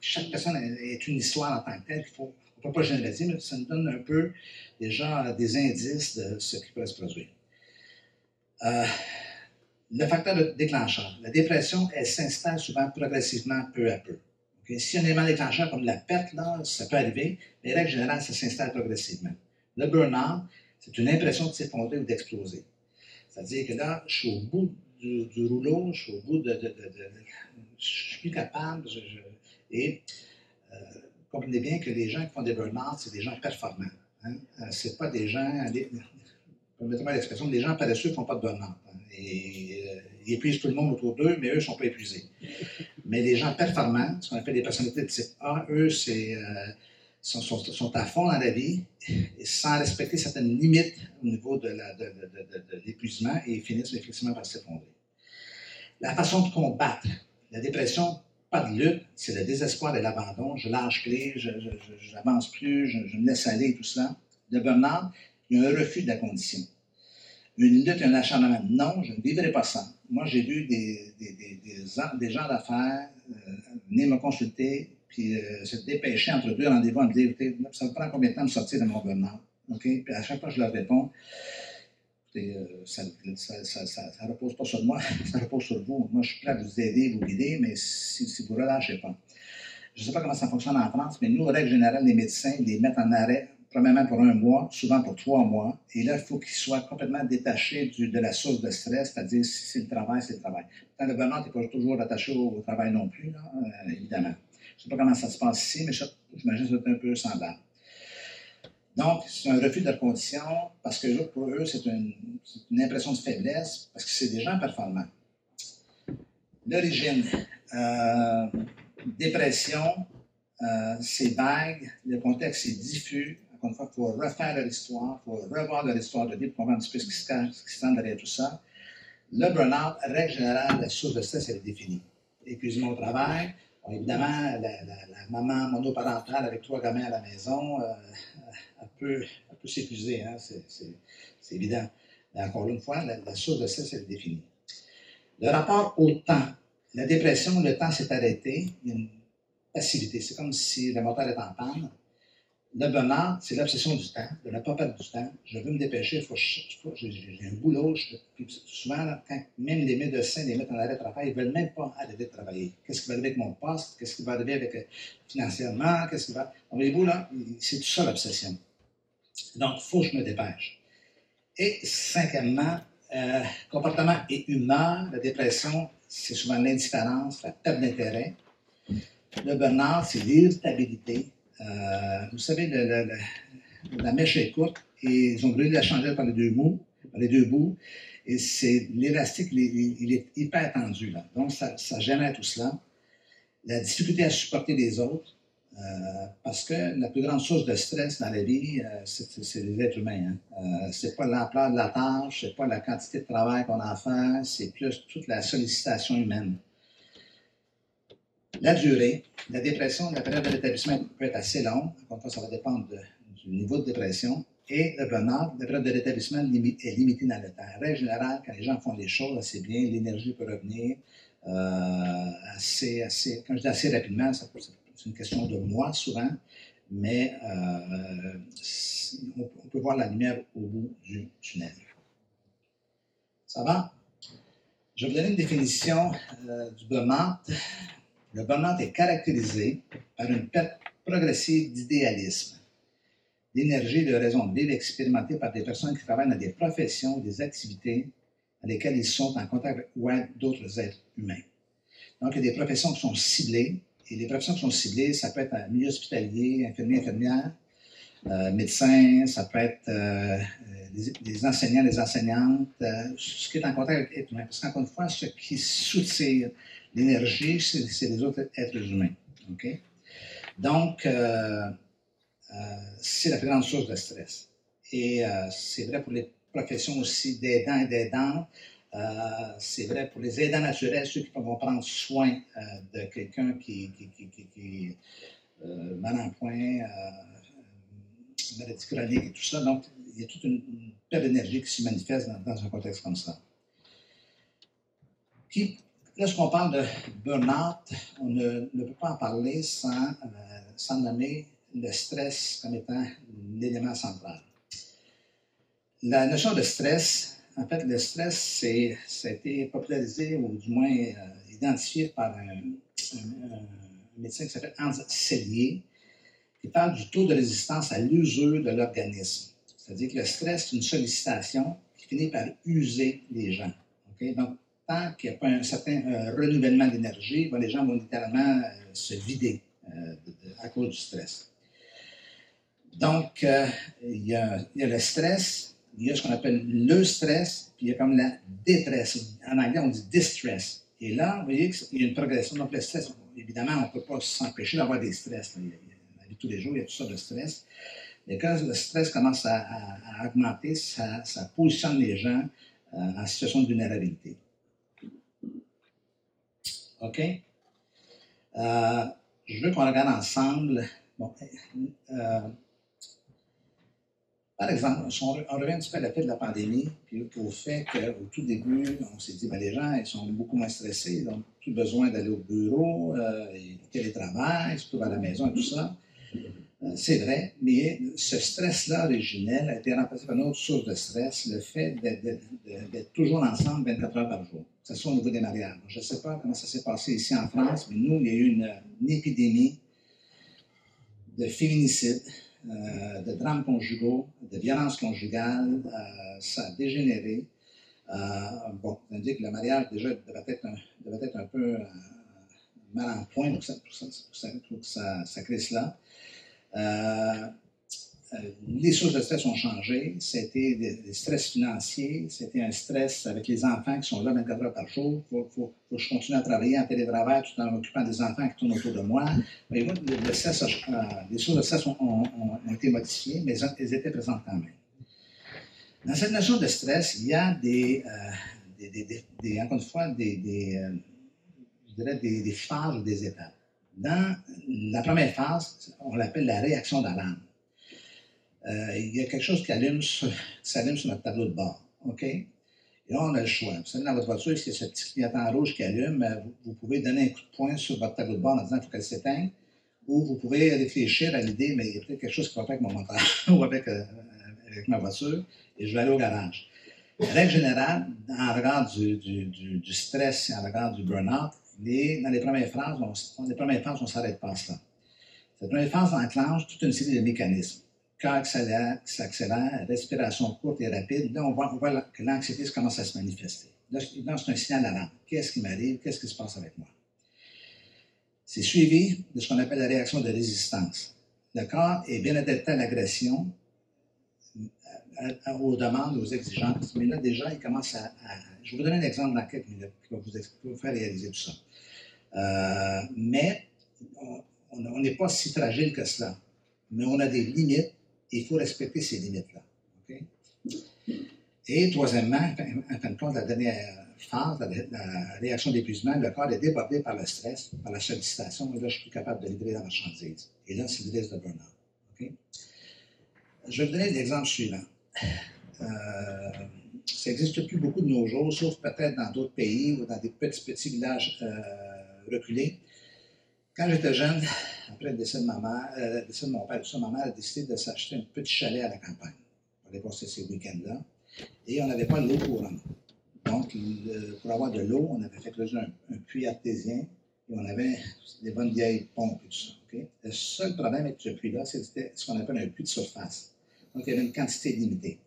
chaque personne est une histoire en tant que telle. Il faut, on ne peut pas généraliser, mais ça nous donne un peu déjà des indices de ce qui peut se produire. Euh, le facteur déclencheur. La dépression, elle s'installe souvent progressivement peu à peu. Ok? Si un élément déclencheur comme la perte, là, ça peut arriver, mais règle générale, ça s'installe progressivement. Le burn-out, c'est une impression de s'effondrer ou d'exploser. C'est-à-dire que là, je suis au bout du, rouleau, je suis au bout de. de, de, de- je suis plus capable. Et euh, comprenez bien que les gens qui font des burn-out, c'est des gens performants. Hein? Euh, c'est pas des gens. Permettez-moi l'expression, des gens paresseux qui font pas de burn-out. hein. Euh, ils épuisent tout le monde autour d'eux, mais eux ne sont pas épuisés. Mais les gens performants, ce qu'on appelle des personnalités de type A, eux, c'est, sont, à fond dans la vie sans respecter certaines limites au niveau de, l'épuisement et finissent effectivement par s'effondrer. La façon de combattre la dépression, pas de lutte, c'est le désespoir et l'abandon. Je lâche prise, je n'avance plus, je, me laisse aller, tout ça. Le burn-out, il y a un refus de la condition. Une lutte un acharnement. Non, je ne vivrai pas ça. Moi, j'ai vu des, gens- d'affaires euh, venir me consulter puis euh, se dépêcher entre deux rendez-vous à me dire ça me prend combien de temps de me sortir de mon burn-out? Puis à chaque fois, je leur réponds Euh, ça ça, ça, ça, repose pas sur moi, ça repose sur vous. Moi, je suis prêt à vous aider, vous guider, mais si, vous ne relâchez pas. Je ne sais pas comment ça fonctionne en France, mais nous, en règle générale, les médecins les mettent en arrêt, premièrement pour un mois, souvent pour trois mois. Et là, il faut qu'ils soient complètement détachés de la source de stress, c'est-à-dire si c'est le travail, c'est le travail. Le burn-out, tu pas toujours attaché au, travail non plus, euh, évidemment. Je ne sais pas comment ça se passe ici, mais j'imagine que c'est un peu semblable. Donc, c'est un refus de leur condition parce que pour eux, c'est une, impression de faiblesse parce que c'est des gens performants. L'origine, euh, dépression, euh, c'est vague, le contexte est diffus. encore une fois, il faut refaire de l'histoire, il faut revoir de l'histoire de vie pour comprendre un petit peu ce qui se cache, derrière tout ça. Le burn-out, règle générale, la source de stress, elle est définie. Épuisement au travail, bon, évidemment, la, la- la maman monoparentale avec trois gamins à la maison, euh, elle peut s'épuiser, hein, c'est, c'est- c'est évident. Mais encore une fois, la, source de stress, elle est définie. Le rapport au temps. La dépression, le temps s'est arrêté, il y a une passivité. C'est comme si le moteur est en panne. Le burn-out, c'est l'obsession du temps, de ne pas perdre du temps. Je veux me dépêcher, faut faut j'ai un boulot. souvent, quand même les médecins les mettent en arrêt de travail, ils ne veulent même pas arrêter de travailler. Qu'est-ce qui va arriver avec mon poste? Qu'est-ce qui va arriver avec euh, financièrement? Qu'est-ce qui va? Voyez-vous, là, c'est tout ça l'obsession. Donc, il faut que je me dépêche. Et cinquièmement, euh, comportement et humeur, la dépression, c'est souvent l'indifférence, la perte d'intérêt. Le burn-out, c'est l'irritabilité. Euh, vous savez, la mèche est courte et ils ont voulu la changer par les deux bouts. Par les deux bouts et c'est l'élastique, il est hyper tendu. Là. Donc, ça, ça génère tout cela. La difficulté à supporter les autres, euh, parce que la plus grande source de stress dans la vie, euh, c'est les êtres humains. Hein. Euh, c'est pas l'ampleur de la tâche, c'est pas la quantité de travail qu'on a à faire, c'est plus toute la sollicitation humaine. La durée, la dépression, la période de rétablissement peut être assez longue. Encore ça va dépendre du niveau de dépression. Et le burn-out, la période de rétablissement est limitée dans le temps. En règle générale, quand les gens font les choses assez bien, l'énergie peut revenir euh, assez, assez, quand je dis assez rapidement, ça peut- c'est une question de mois souvent, mais euh, on, peut voir la lumière au bout du tunnel. Ça va? Je vais vous donner une définition euh, du burn-out. Le burn-out est caractérisé par une perte progressive d'idéalisme, d'énergie et de raison de vivre expérimentée par des personnes qui travaillent dans des professions ou des activités dans lesquelles ils sont en contact avec d'autres êtres humains. Donc, il y a des professions qui sont ciblées, et les professions qui sont ciblées, ça peut être un milieu hospitalier, infirmier, infirmière, euh, médecin, ça peut être euh, euh, des, des enseignants, des enseignantes, euh, ce qui est en contact avec l'être humain. Parce qu'encore une fois, ce qui soutire l'énergie, c'est les autres êtres humains. Donc, euh, euh, c'est la plus grande source de stress. Et euh, c'est vrai pour les professions aussi d'aidants et d'aidantes. Euh, c'est vrai pour les aidants naturels, ceux qui vont prendre soin euh, de quelqu'un qui, est euh, mal en point, maladie chronique et tout ça. Donc, il y a toute une, une perte d'énergie qui se manifeste dans, un contexte comme ça. Puis, lorsqu'on parle de burn-out, on ne, peut pas en parler sans, sans nommer le stress comme étant l'élément central. La notion de stress, en fait, le stress, c'est, ça a été popularisé ou du moins euh, identifié par un, médecin qui s'appelle Hans Sellier, qui parle du taux de résistance à l'usure de l'organisme. C'est-à-dire que le stress, c'est une sollicitation qui finit par user les gens. Donc, tant qu'il n'y a pas un certain euh, renouvellement d'énergie, ben, les gens vont littéralement euh, se vider euh, à cause du stress. Donc, il y a le stress, il y a ce qu'on appelle le stress, puis il y a comme la détresse. En anglais, on dit distress. Et là, vous voyez qu'il y a une progression. Donc, le stress, évidemment, on ne peut pas s'empêcher d'avoir des stress. là. La vie tous les jours, il y a tout ça de stress. Mais quand le stress commence à, augmenter, ça, ça positionne les gens euh, en situation de vulnérabilité. OK? Euh, je veux qu'on regarde ensemble. Bon, euh, par exemple, on, re- on revient un petit peu à l'effet de la pandémie, puis au fait qu'au tout début, on s'est dit, ben, les gens ils sont beaucoup moins stressés, ils n'ont plus besoin d'aller au bureau, euh, ils se trouvent à la maison et tout ça. Euh, c'est vrai, mais ce stress-là originel a été remplacé par une autre source de stress, le fait d'être toujours ensemble 24 heures par jour, que ce soit au niveau des mariages. Je ne sais pas comment ça s'est passé ici en France, mais nous, il y a eu une, une épidémie de féminicide, euh, de drames conjugaux, de violences conjugales. euh, ça a dégénéré. Euh, bon, veut dire que le mariage, déjà, devait être un, être un peu euh, mal en point pour ça, pour ça, pour ça- ça crée cela. Euh, les sources de stress ont changé. C'était des, stress financiers, c'était un stress avec les enfants qui sont là 24 heures par jour. Il faut, faut- faut que je continue à travailler en télétravail tout en m'occupant des enfants qui tournent autour de moi. Mais euh, les sources de stress ont, été modifiées, mais elles, étaient présentes quand même. Dans cette notion de stress, il y a des, euh, encore une fois, des, des phases ou des étapes. Dans la première phase, on l'appelle la réaction d'alarme. Euh, il y a quelque chose qui, allume sur, s'allume sur notre tableau de bord. OK? Et là, on a le choix. Vous savez, dans votre voiture, a ce petit clignotant rouge qui allume, euh, vous, vous pouvez donner un coup de poing sur votre tableau de bord en disant qu'il faut qu'elle s'éteigne. Ou vous pouvez réfléchir à l'idée, mais il y a peut-être quelque chose qui va pas avec mon moteur ou avec, euh, avec ma voiture, et je vais aller au garage. Règle générale, en regard du, stress et en regard du burn-out, dans les premières phases, on, dans les premières on ne s'arrête pas à cela. Cette première phase enclenche toute une série de mécanismes. Cœur accélère, s'accélère, respiration courte et rapide. Là, on voit, que l'anxiété commence à se manifester. Là, c'est un signal d'alarme. Qu'est-ce qui m'arrive? Qu'est-ce qui se passe avec moi? C'est suivi de ce qu'on appelle la réaction de résistance. Le corps est bien adapté à l'agression, à- aux demandes, aux exigences, mais là, déjà, il commence à. je vais vous donner un exemple dans quelques minutes qui va vous, faire réaliser tout ça. Euh, mais on- n'est pas si fragile que cela. Mais on a des limites il faut respecter ces limites-là. Et troisièmement, en fin- de compte, la dernière phase, la, réaction d'épuisement, le corps est débordé par le stress, par la sollicitation, et là, je suis plus capable de livrer la marchandise. Et là, c'est le risque de burn-out. Je vais vous donner l'exemple suivant. Euh, ça n'existe plus beaucoup de nos jours, sauf peut-être dans d'autres pays ou dans des petits, petits villages euh, reculés. Quand j'étais jeune, après le décès de ma mère, euh, le décès de mon père, tout ça, ma mère a décidé de s'acheter un petit chalet à la campagne pour aller passer ces week-ends-là. Et on n'avait pas l'eau courante. Donc, pour avoir de l'eau, on avait fait un, un puits artésien et on avait des bonnes vieilles pompes et tout ça. Le seul problème avec ce puits-là, c'était ce qu'on appelle un puits de surface. Donc, il y avait une quantité limitée.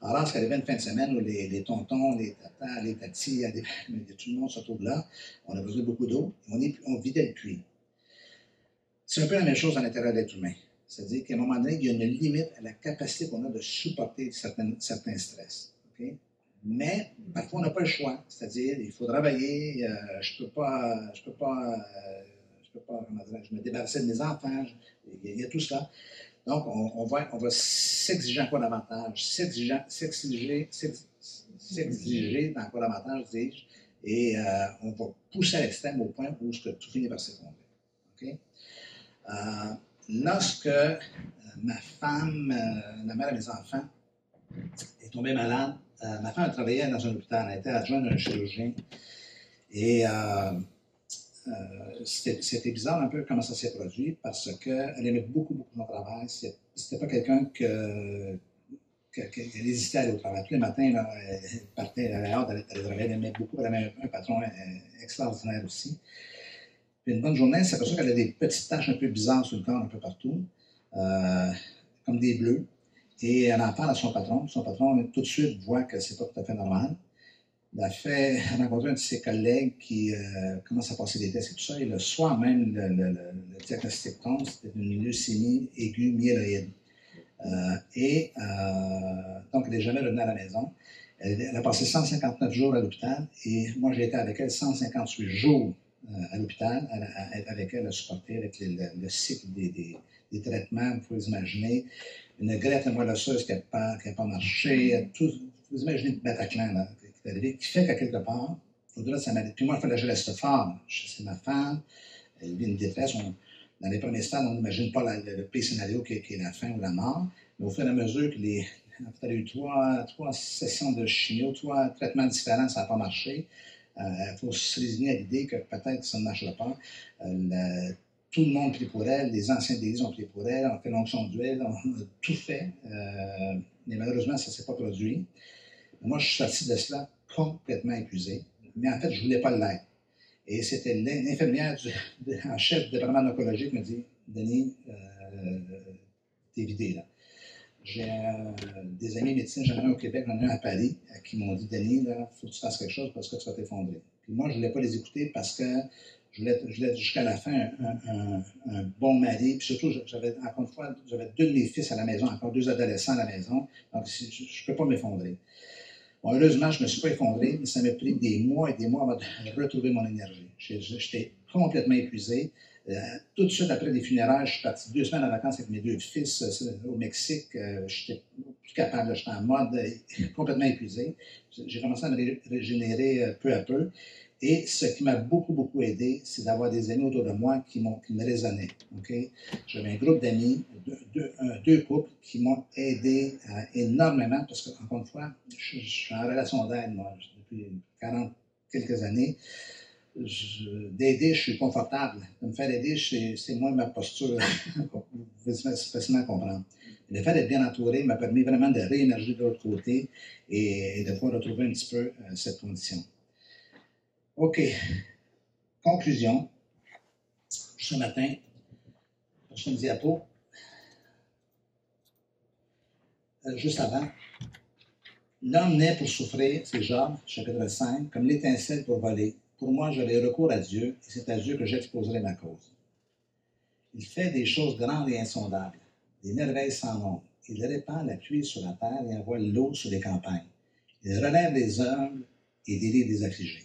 Alors, lorsqu'il arrivait une fin de semaine où les, tontons, les tatas, les tatis, tout le monde se retrouve là, on a besoin de beaucoup d'eau, on vidait le puits. C'est un peu la même chose à l'intérieur de l'être humain. C'est-à-dire qu'à un moment donné, il y a une limite à la capacité qu'on a de supporter certains, stress. Mais parfois, on n'a pas le choix. C'est-à-dire, il faut travailler, euh, je ne peux pas, je peux pas, euh, je peux pas, comment dirais-je, me débarrasser de mes enfants, je- il y, a- tout cela. Donc, on, va, s'exiger encore davantage, s'exiger, s'exiger, s'ex- s'exiger encore davantage, dis-je, et euh, on va pousser à l'extrême au point où tout finit par s'effondrer. OK? Euh, lorsque euh, ma femme, euh, la mère de mes enfants, est tombée malade, ma femme travaillait dans un hôpital, elle était adjointe d'un chirurgien. Et c'était bizarre un peu comment ça s'est produit parce qu'elle aimait beaucoup, beaucoup son travail. C'était pas quelqu'un que, que- que- qu'elle hésitait à aller au travail. Tous les matins, elle partait, elle avait hâte d'aller. Elle aimait beaucoup. Elle avait un, patron extraordinaire aussi. Une bonne journée, pour ça qu'elle a des petites taches un peu bizarres sur le corps, un peu partout, euh, comme des bleus. Et elle en parle à son patron. Son patron, tout de suite, voit que c'est pas tout à fait normal. Il a fait rencontrer un de ses collègues qui euh, commence à passer des tests et tout ça. Et le soir même, le, le- diagnostic tombe, c'était une leucémie aiguë myéloïde. Euh, et donc, elle n'est jamais revenue à la maison. Elle, elle a passé 159 jours à l'hôpital et moi, j'ai été avec elle 158 jours à l'hôpital, à- à- à- avec elle, à supporter avec le, le- le cycle des, des- des traitements, vous imaginer. Une greffe molosseuse qui n'a pas, qui a pas marché, tout, vous imaginez le Bataclan là, qui est arrivé, qui fait qu'à quelque part, au-delà de sa maladie, puis moi, il fallait que je reste fort. C'est ma femme, elle vit une détresse. On- dans les premiers stades, on n'imagine pas la- le, le pire scénario qui, est- qui est la fin ou la mort. Mais au fur et à mesure que les. En fait, il y a eu trois, trois sessions de chimio, trois traitements différents, ça n'a pas marché. Euh, Il faut se résigner à l'idée que peut-être ça ne marchera pas. Euh, tout le monde prie pour elle, les anciens délices ont prié pour elle, on fait l'onction d'huile, on a tout fait. Euh, mais malheureusement, ça ne s'est pas produit. Moi, je suis sorti de cela complètement épuisé. Mais en fait, je ne voulais pas l'être. Et c'était l'in- l'infirmière en chef du département d'oncologie qui me dit Denis, euh, t'es vidé là. J'ai euh, des amis médecins, un au Québec, j'en ai un à Paris, qui m'ont dit Denis, il faut que tu fasses quelque chose parce que tu vas t'effondrer. Puis moi, je ne voulais pas les écouter parce que je voulais, je voulais jusqu'à la fin un, bon mari. Puis surtout, j'avais, encore une fois, j'avais deux de mes fils à la maison, encore deux adolescents à la maison. Donc, je ne peux pas m'effondrer. Heureusement, je ne me suis pas effondré, mais ça m'a pris des mois et des mois avant de retrouver mon énergie. J'étais complètement épuisé. Euh, tout de suite après les funérailles, je suis parti deux semaines en vacances avec mes deux fils euh, au Mexique. Euh, j'étais plus capable, j'étais en mode complètement épuisé. J'ai commencé à me ré- régénérer peu à peu. Et ce qui m'a beaucoup, beaucoup aidé, c'est d'avoir des amis autour de moi qui, qui me raisonnaient. ok? J'avais un groupe d'amis, deux, deux- couples qui m'ont aidé énormément parce que, encore une fois, je, suis en relation d'aide, depuis 40 quelques années. D'aider, je suis confortable. De me faire aider, c'est, c'est moi ma posture. Vous pouvez facilement comprendre. Le fait d'être bien entouré m'a permis vraiment de réémerger de l'autre côté et, et de pouvoir retrouver un petit peu euh, cette condition. OK. Conclusion. Ce matin, prochaine diapo. Euh, juste avant. L'homme naît pour souffrir, c'est Job, chapitre 5, comme l'étincelle pour voler. Pour moi, j'aurai recours à Dieu, et c'est à Dieu que j'exposerai ma cause. Il fait des choses grandes et insondables, des merveilles sans nombre. Il répand la pluie sur la terre et envoie l'eau sur les campagnes. Il relève les humbles et délivre les affligés.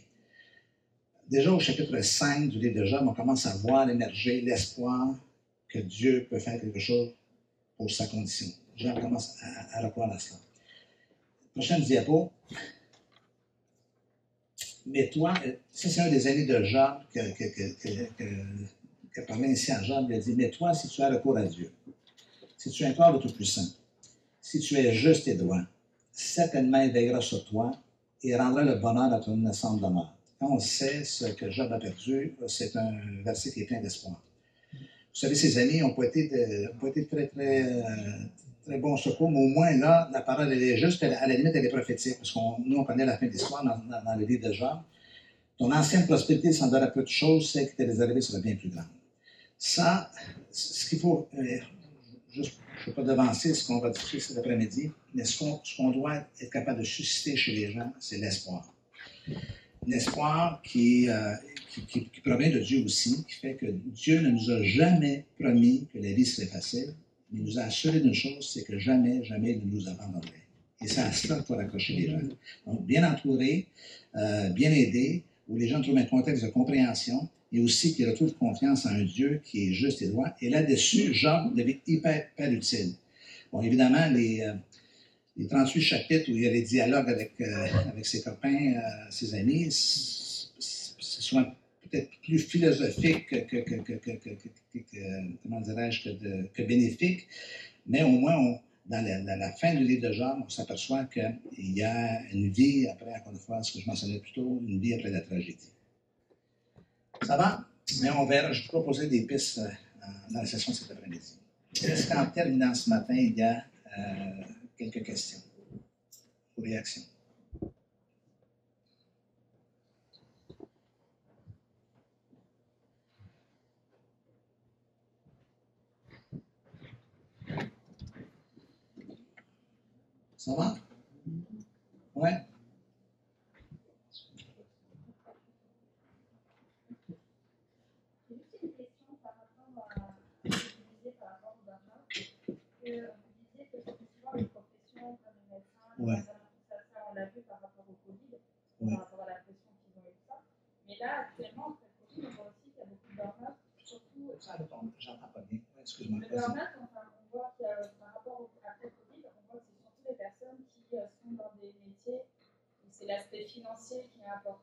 Déjà au chapitre 5 du livre de Job, on commence à voir émerger l'espoir que Dieu peut faire quelque chose pour sa condition. Job commence à, à à cela. Prochaine diapo. Mais toi, euh, ça c'est un des amis de Job que, que, que, que, ainsi à Job. Il a dit Mais toi, si tu as recours à Dieu, si tu implores le Tout-Puissant, si tu es juste et droit, certainement il veillera sur toi et rendra le bonheur à ton innocente demeure. Quand on sait ce que Job a perdu, c'est un verset qui est plein d'espoir. Vous savez, ses amis n'ont pas ont pas été très, très, euh, très bons secours, mais au moins là, la parole, elle est juste, à la limite, elle est prophétique, parce que nous, on connaît la fin de l'histoire dans, le livre de Job. Ton ancienne prospérité semblera peu de choses, celle qui t'est réservée sera bien plus grande. Ça, ce qu'il faut, euh, je ne veux pas devancer ce qu'on va discuter cet après-midi, mais ce qu'on doit être capable de susciter chez les gens, c'est l'espoir. L'espoir qui, euh, qui, qui- qui provient de Dieu aussi, qui fait que Dieu ne nous a jamais promis que la vie serait facile, mais il nous a assuré d'une chose, c'est que jamais, jamais il ne nous abandonnerait. Et c'est à cela qu'il faut raccrocher les gens. Donc, bien entouré, euh, bien aidé, où les gens trouvent un contexte de compréhension et aussi qu'ils retrouvent confiance en un Dieu qui est juste et droit. Et là-dessus, Job devient hyper, utile. Bon, évidemment, les, euh, les 38 chapitres où il y a les dialogues avec, euh, avec ses copains, euh, ses amis, c'est souvent peut-être plus philosophique que, comment que, bénéfique, mais au moins, dans la, fin du livre de Job, on s'aperçoit qu'il y a une vie après, encore une fois, ce que je mentionnais plus tôt, une vie après la tragédie. Ça va? Mais on verra, je vais proposer des pistes euh, dans la session cet après-midi. Est-ce qu'en terminant ce matin, il y a euh, quelques questions ou réactions? Ça va? Ouais? J'ai juste une question par rapport à ce que vous disiez par rapport au burn-out. Que vous disiez que c'était souvent les professions comme médecins, les Ouais. ça, ça, on l'a vu par rapport au Covid, Ouais. par rapport à la pression qu'ils ont tout ça. Mais là, actuellement, après le Covid, on voit aussi qu'il y a beaucoup de burn-out, surtout Ça pas bien. Ouais, Excuse-moi. le vas-y. burn-out,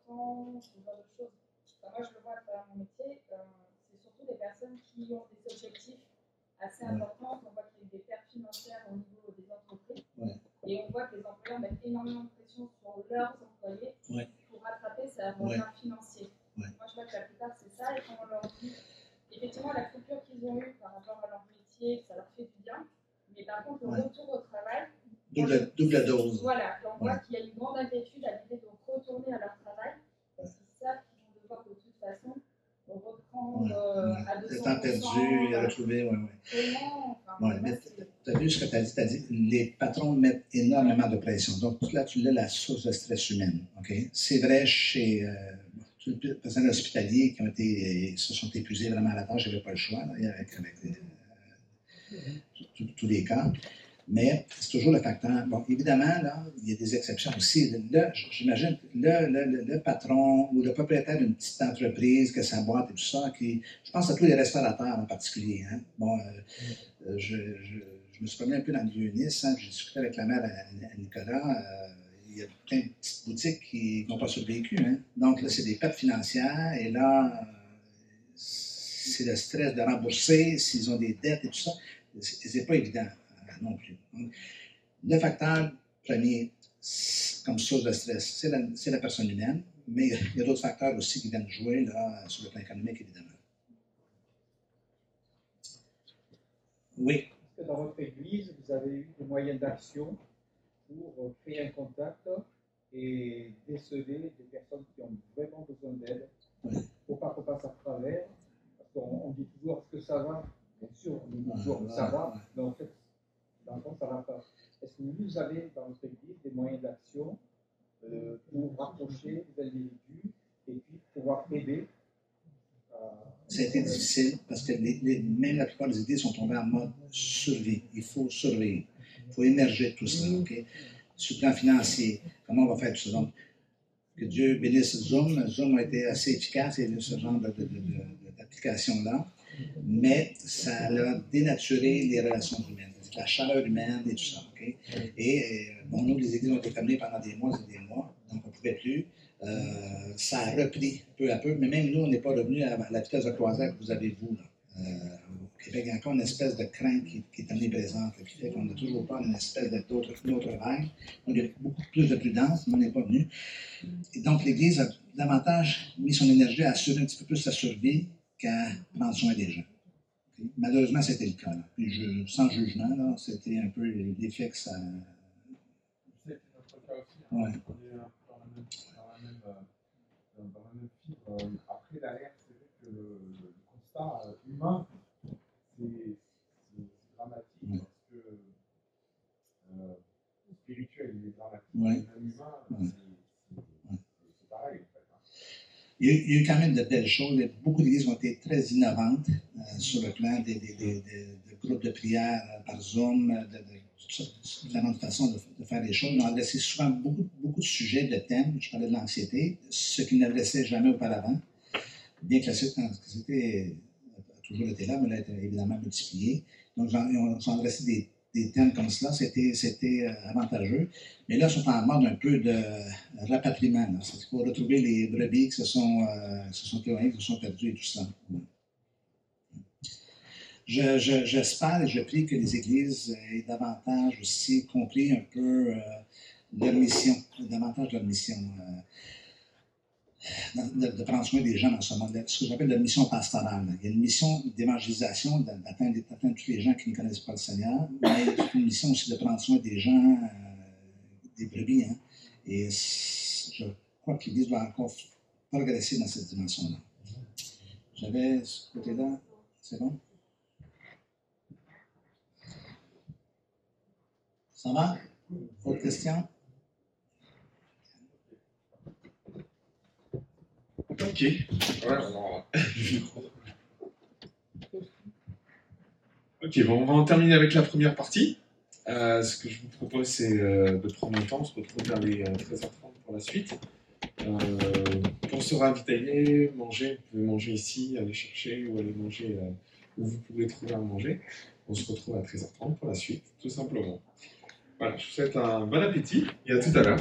home. Ce que tu as dit? Tu as dit les patrons mettent énormément de pression. Donc, là, tu l'as la source de stress humaine. C'est vrai chez euh, tous les personnels hospitaliers qui ont été, se sont épuisés vraiment à la tâche, j'avais pas le choix, avec, euh, tous- les cas. Mais c'est toujours le facteur. Bon, évidemment, là, il y a des exceptions aussi. Là, j'imagine, le, le, le, patron ou le propriétaire d'une petite entreprise, que sa boîte et tout ça, qui, je pense à tous les restaurateurs en particulier. Hein. Bon, euh, euh, je, je me suis promené un peu dans le Vieux-Nice, hein, j'ai discuté avec la mère à, Nicolas. euh, il y a plein de petites boutiques qui n'ont pas survécu. Hein. Donc, là, c'est des pertes financières et là, c'est le stress de rembourser s'ils ont des dettes et tout ça. C'est pas évident euh, non plus. Le facteur premier, comme source de stress, c'est la, personne humaine, mais il y a d'autres facteurs aussi qui viennent jouer sur le plan économique, évidemment. Oui. Dans votre église, vous avez eu des moyens d'action pour euh, créer un contact et déceler des personnes qui ont vraiment besoin d'aide pour pas qu'on passe à travers Parce qu'on on dit toujours que ça va? Bien sûr, on dit toujours ça va, mais en fait, dans le fond, ça va pas. Est-ce que vous avez dans votre église des moyens d'action euh, pour rapprocher les individus et puis pouvoir aider euh, Ça a été difficile parce que les- les- même la plupart des idées sont tombées en mode survie. Il faut survivre. Il faut émerger de tout ça. OK? Sur le plan financier, comment on va faire tout ça? Donc, que Dieu bénisse Zoom. Zoom a été assez efficace et ce genre de- de- de- de- d'application-là. Mais ça a dénaturé les relations humaines, la chaleur humaine et tout ça. OK? Et euh, bon, nous, les églises ont été fermées pendant des mois et des mois, donc on ne pouvait plus. Euh, ça a repris peu à peu, mais même nous, on n'est pas revenu à la vitesse de croisière que vous avez, vous. Là. Euh, au Québec, il y a encore une espèce de crainte qui, qui est omniprésente, qui fait qu'on n'a toujours pas une espèce d'autre vague. Y a beaucoup plus de prudence, mais on n'est pas venu. Et donc, l'Église a davantage mis son énergie à assurer un petit peu plus sa survie qu'à prendre soin des gens. Malheureusement, c'était le cas. là. Puis je- sans jugement, c'était un peu l'effet que ça. C'est notre cas aussi. hein. Ouais. On est un peu dans la même, dans la même, euh, Euh, Après, derrière, c'est vrai que le, le constat euh, humain, c'est dramatique parce que euh, le spirituel, il est dramatique. Ouais. Humain, Ouais. c'est- pareil, en fait. hein. Il y, a, il y a eu quand même de belles choses. Beaucoup d'églises ont été très innovantes euh, sur le plan des groupes de prière euh, par Zoom, euh, de, de différentes façons de, de faire les choses. On a adressé souvent beaucoup, de sujets, de thèmes. Je parlais de l'anxiété, ce qu'ils n'adressaient jamais auparavant. Bien que la l'anxiété a toujours été là, mais elle a été évidemment multipliée. Donc, on s'est adressé des, des thèmes comme cela. C'était euh, avantageux. Mais là, ils sont en mode un peu de rapatriement. C'est pour retrouver les brebis qui se sont, euh, se sont qui sont perdues et tout ça. Je- je- J'espère et je prie que les églises aient davantage aussi compris un peu euh, leur mission, davantage leur mission. euh, de, prendre soin des gens dans ce monde ce que j'appelle la mission pastorale. Il y a une mission d'évangélisation, d'atteindre tous les gens qui ne connaissent pas le Seigneur, mais une mission aussi de prendre soin des gens, euh, des brebis. Hein. Et je crois que l'Église doit encore progresser dans cette dimension-là. J'avais ce côté-là, c'est bon? Ça va? Autre question? Ok. Ok, bon, on va en terminer avec la première partie. Euh, ce que je vous propose, c'est euh, de prendre un temps, on se retrouve vers les euh, 13h30 pour la suite. Euh, pour se ravitailler, manger, vous pouvez manger ici, aller chercher ou aller manger euh, où vous pouvez trouver à manger. On se retrouve à 13h30 pour la suite, tout simplement. Voilà, je vous souhaite un bon appétit et à tout à l'heure.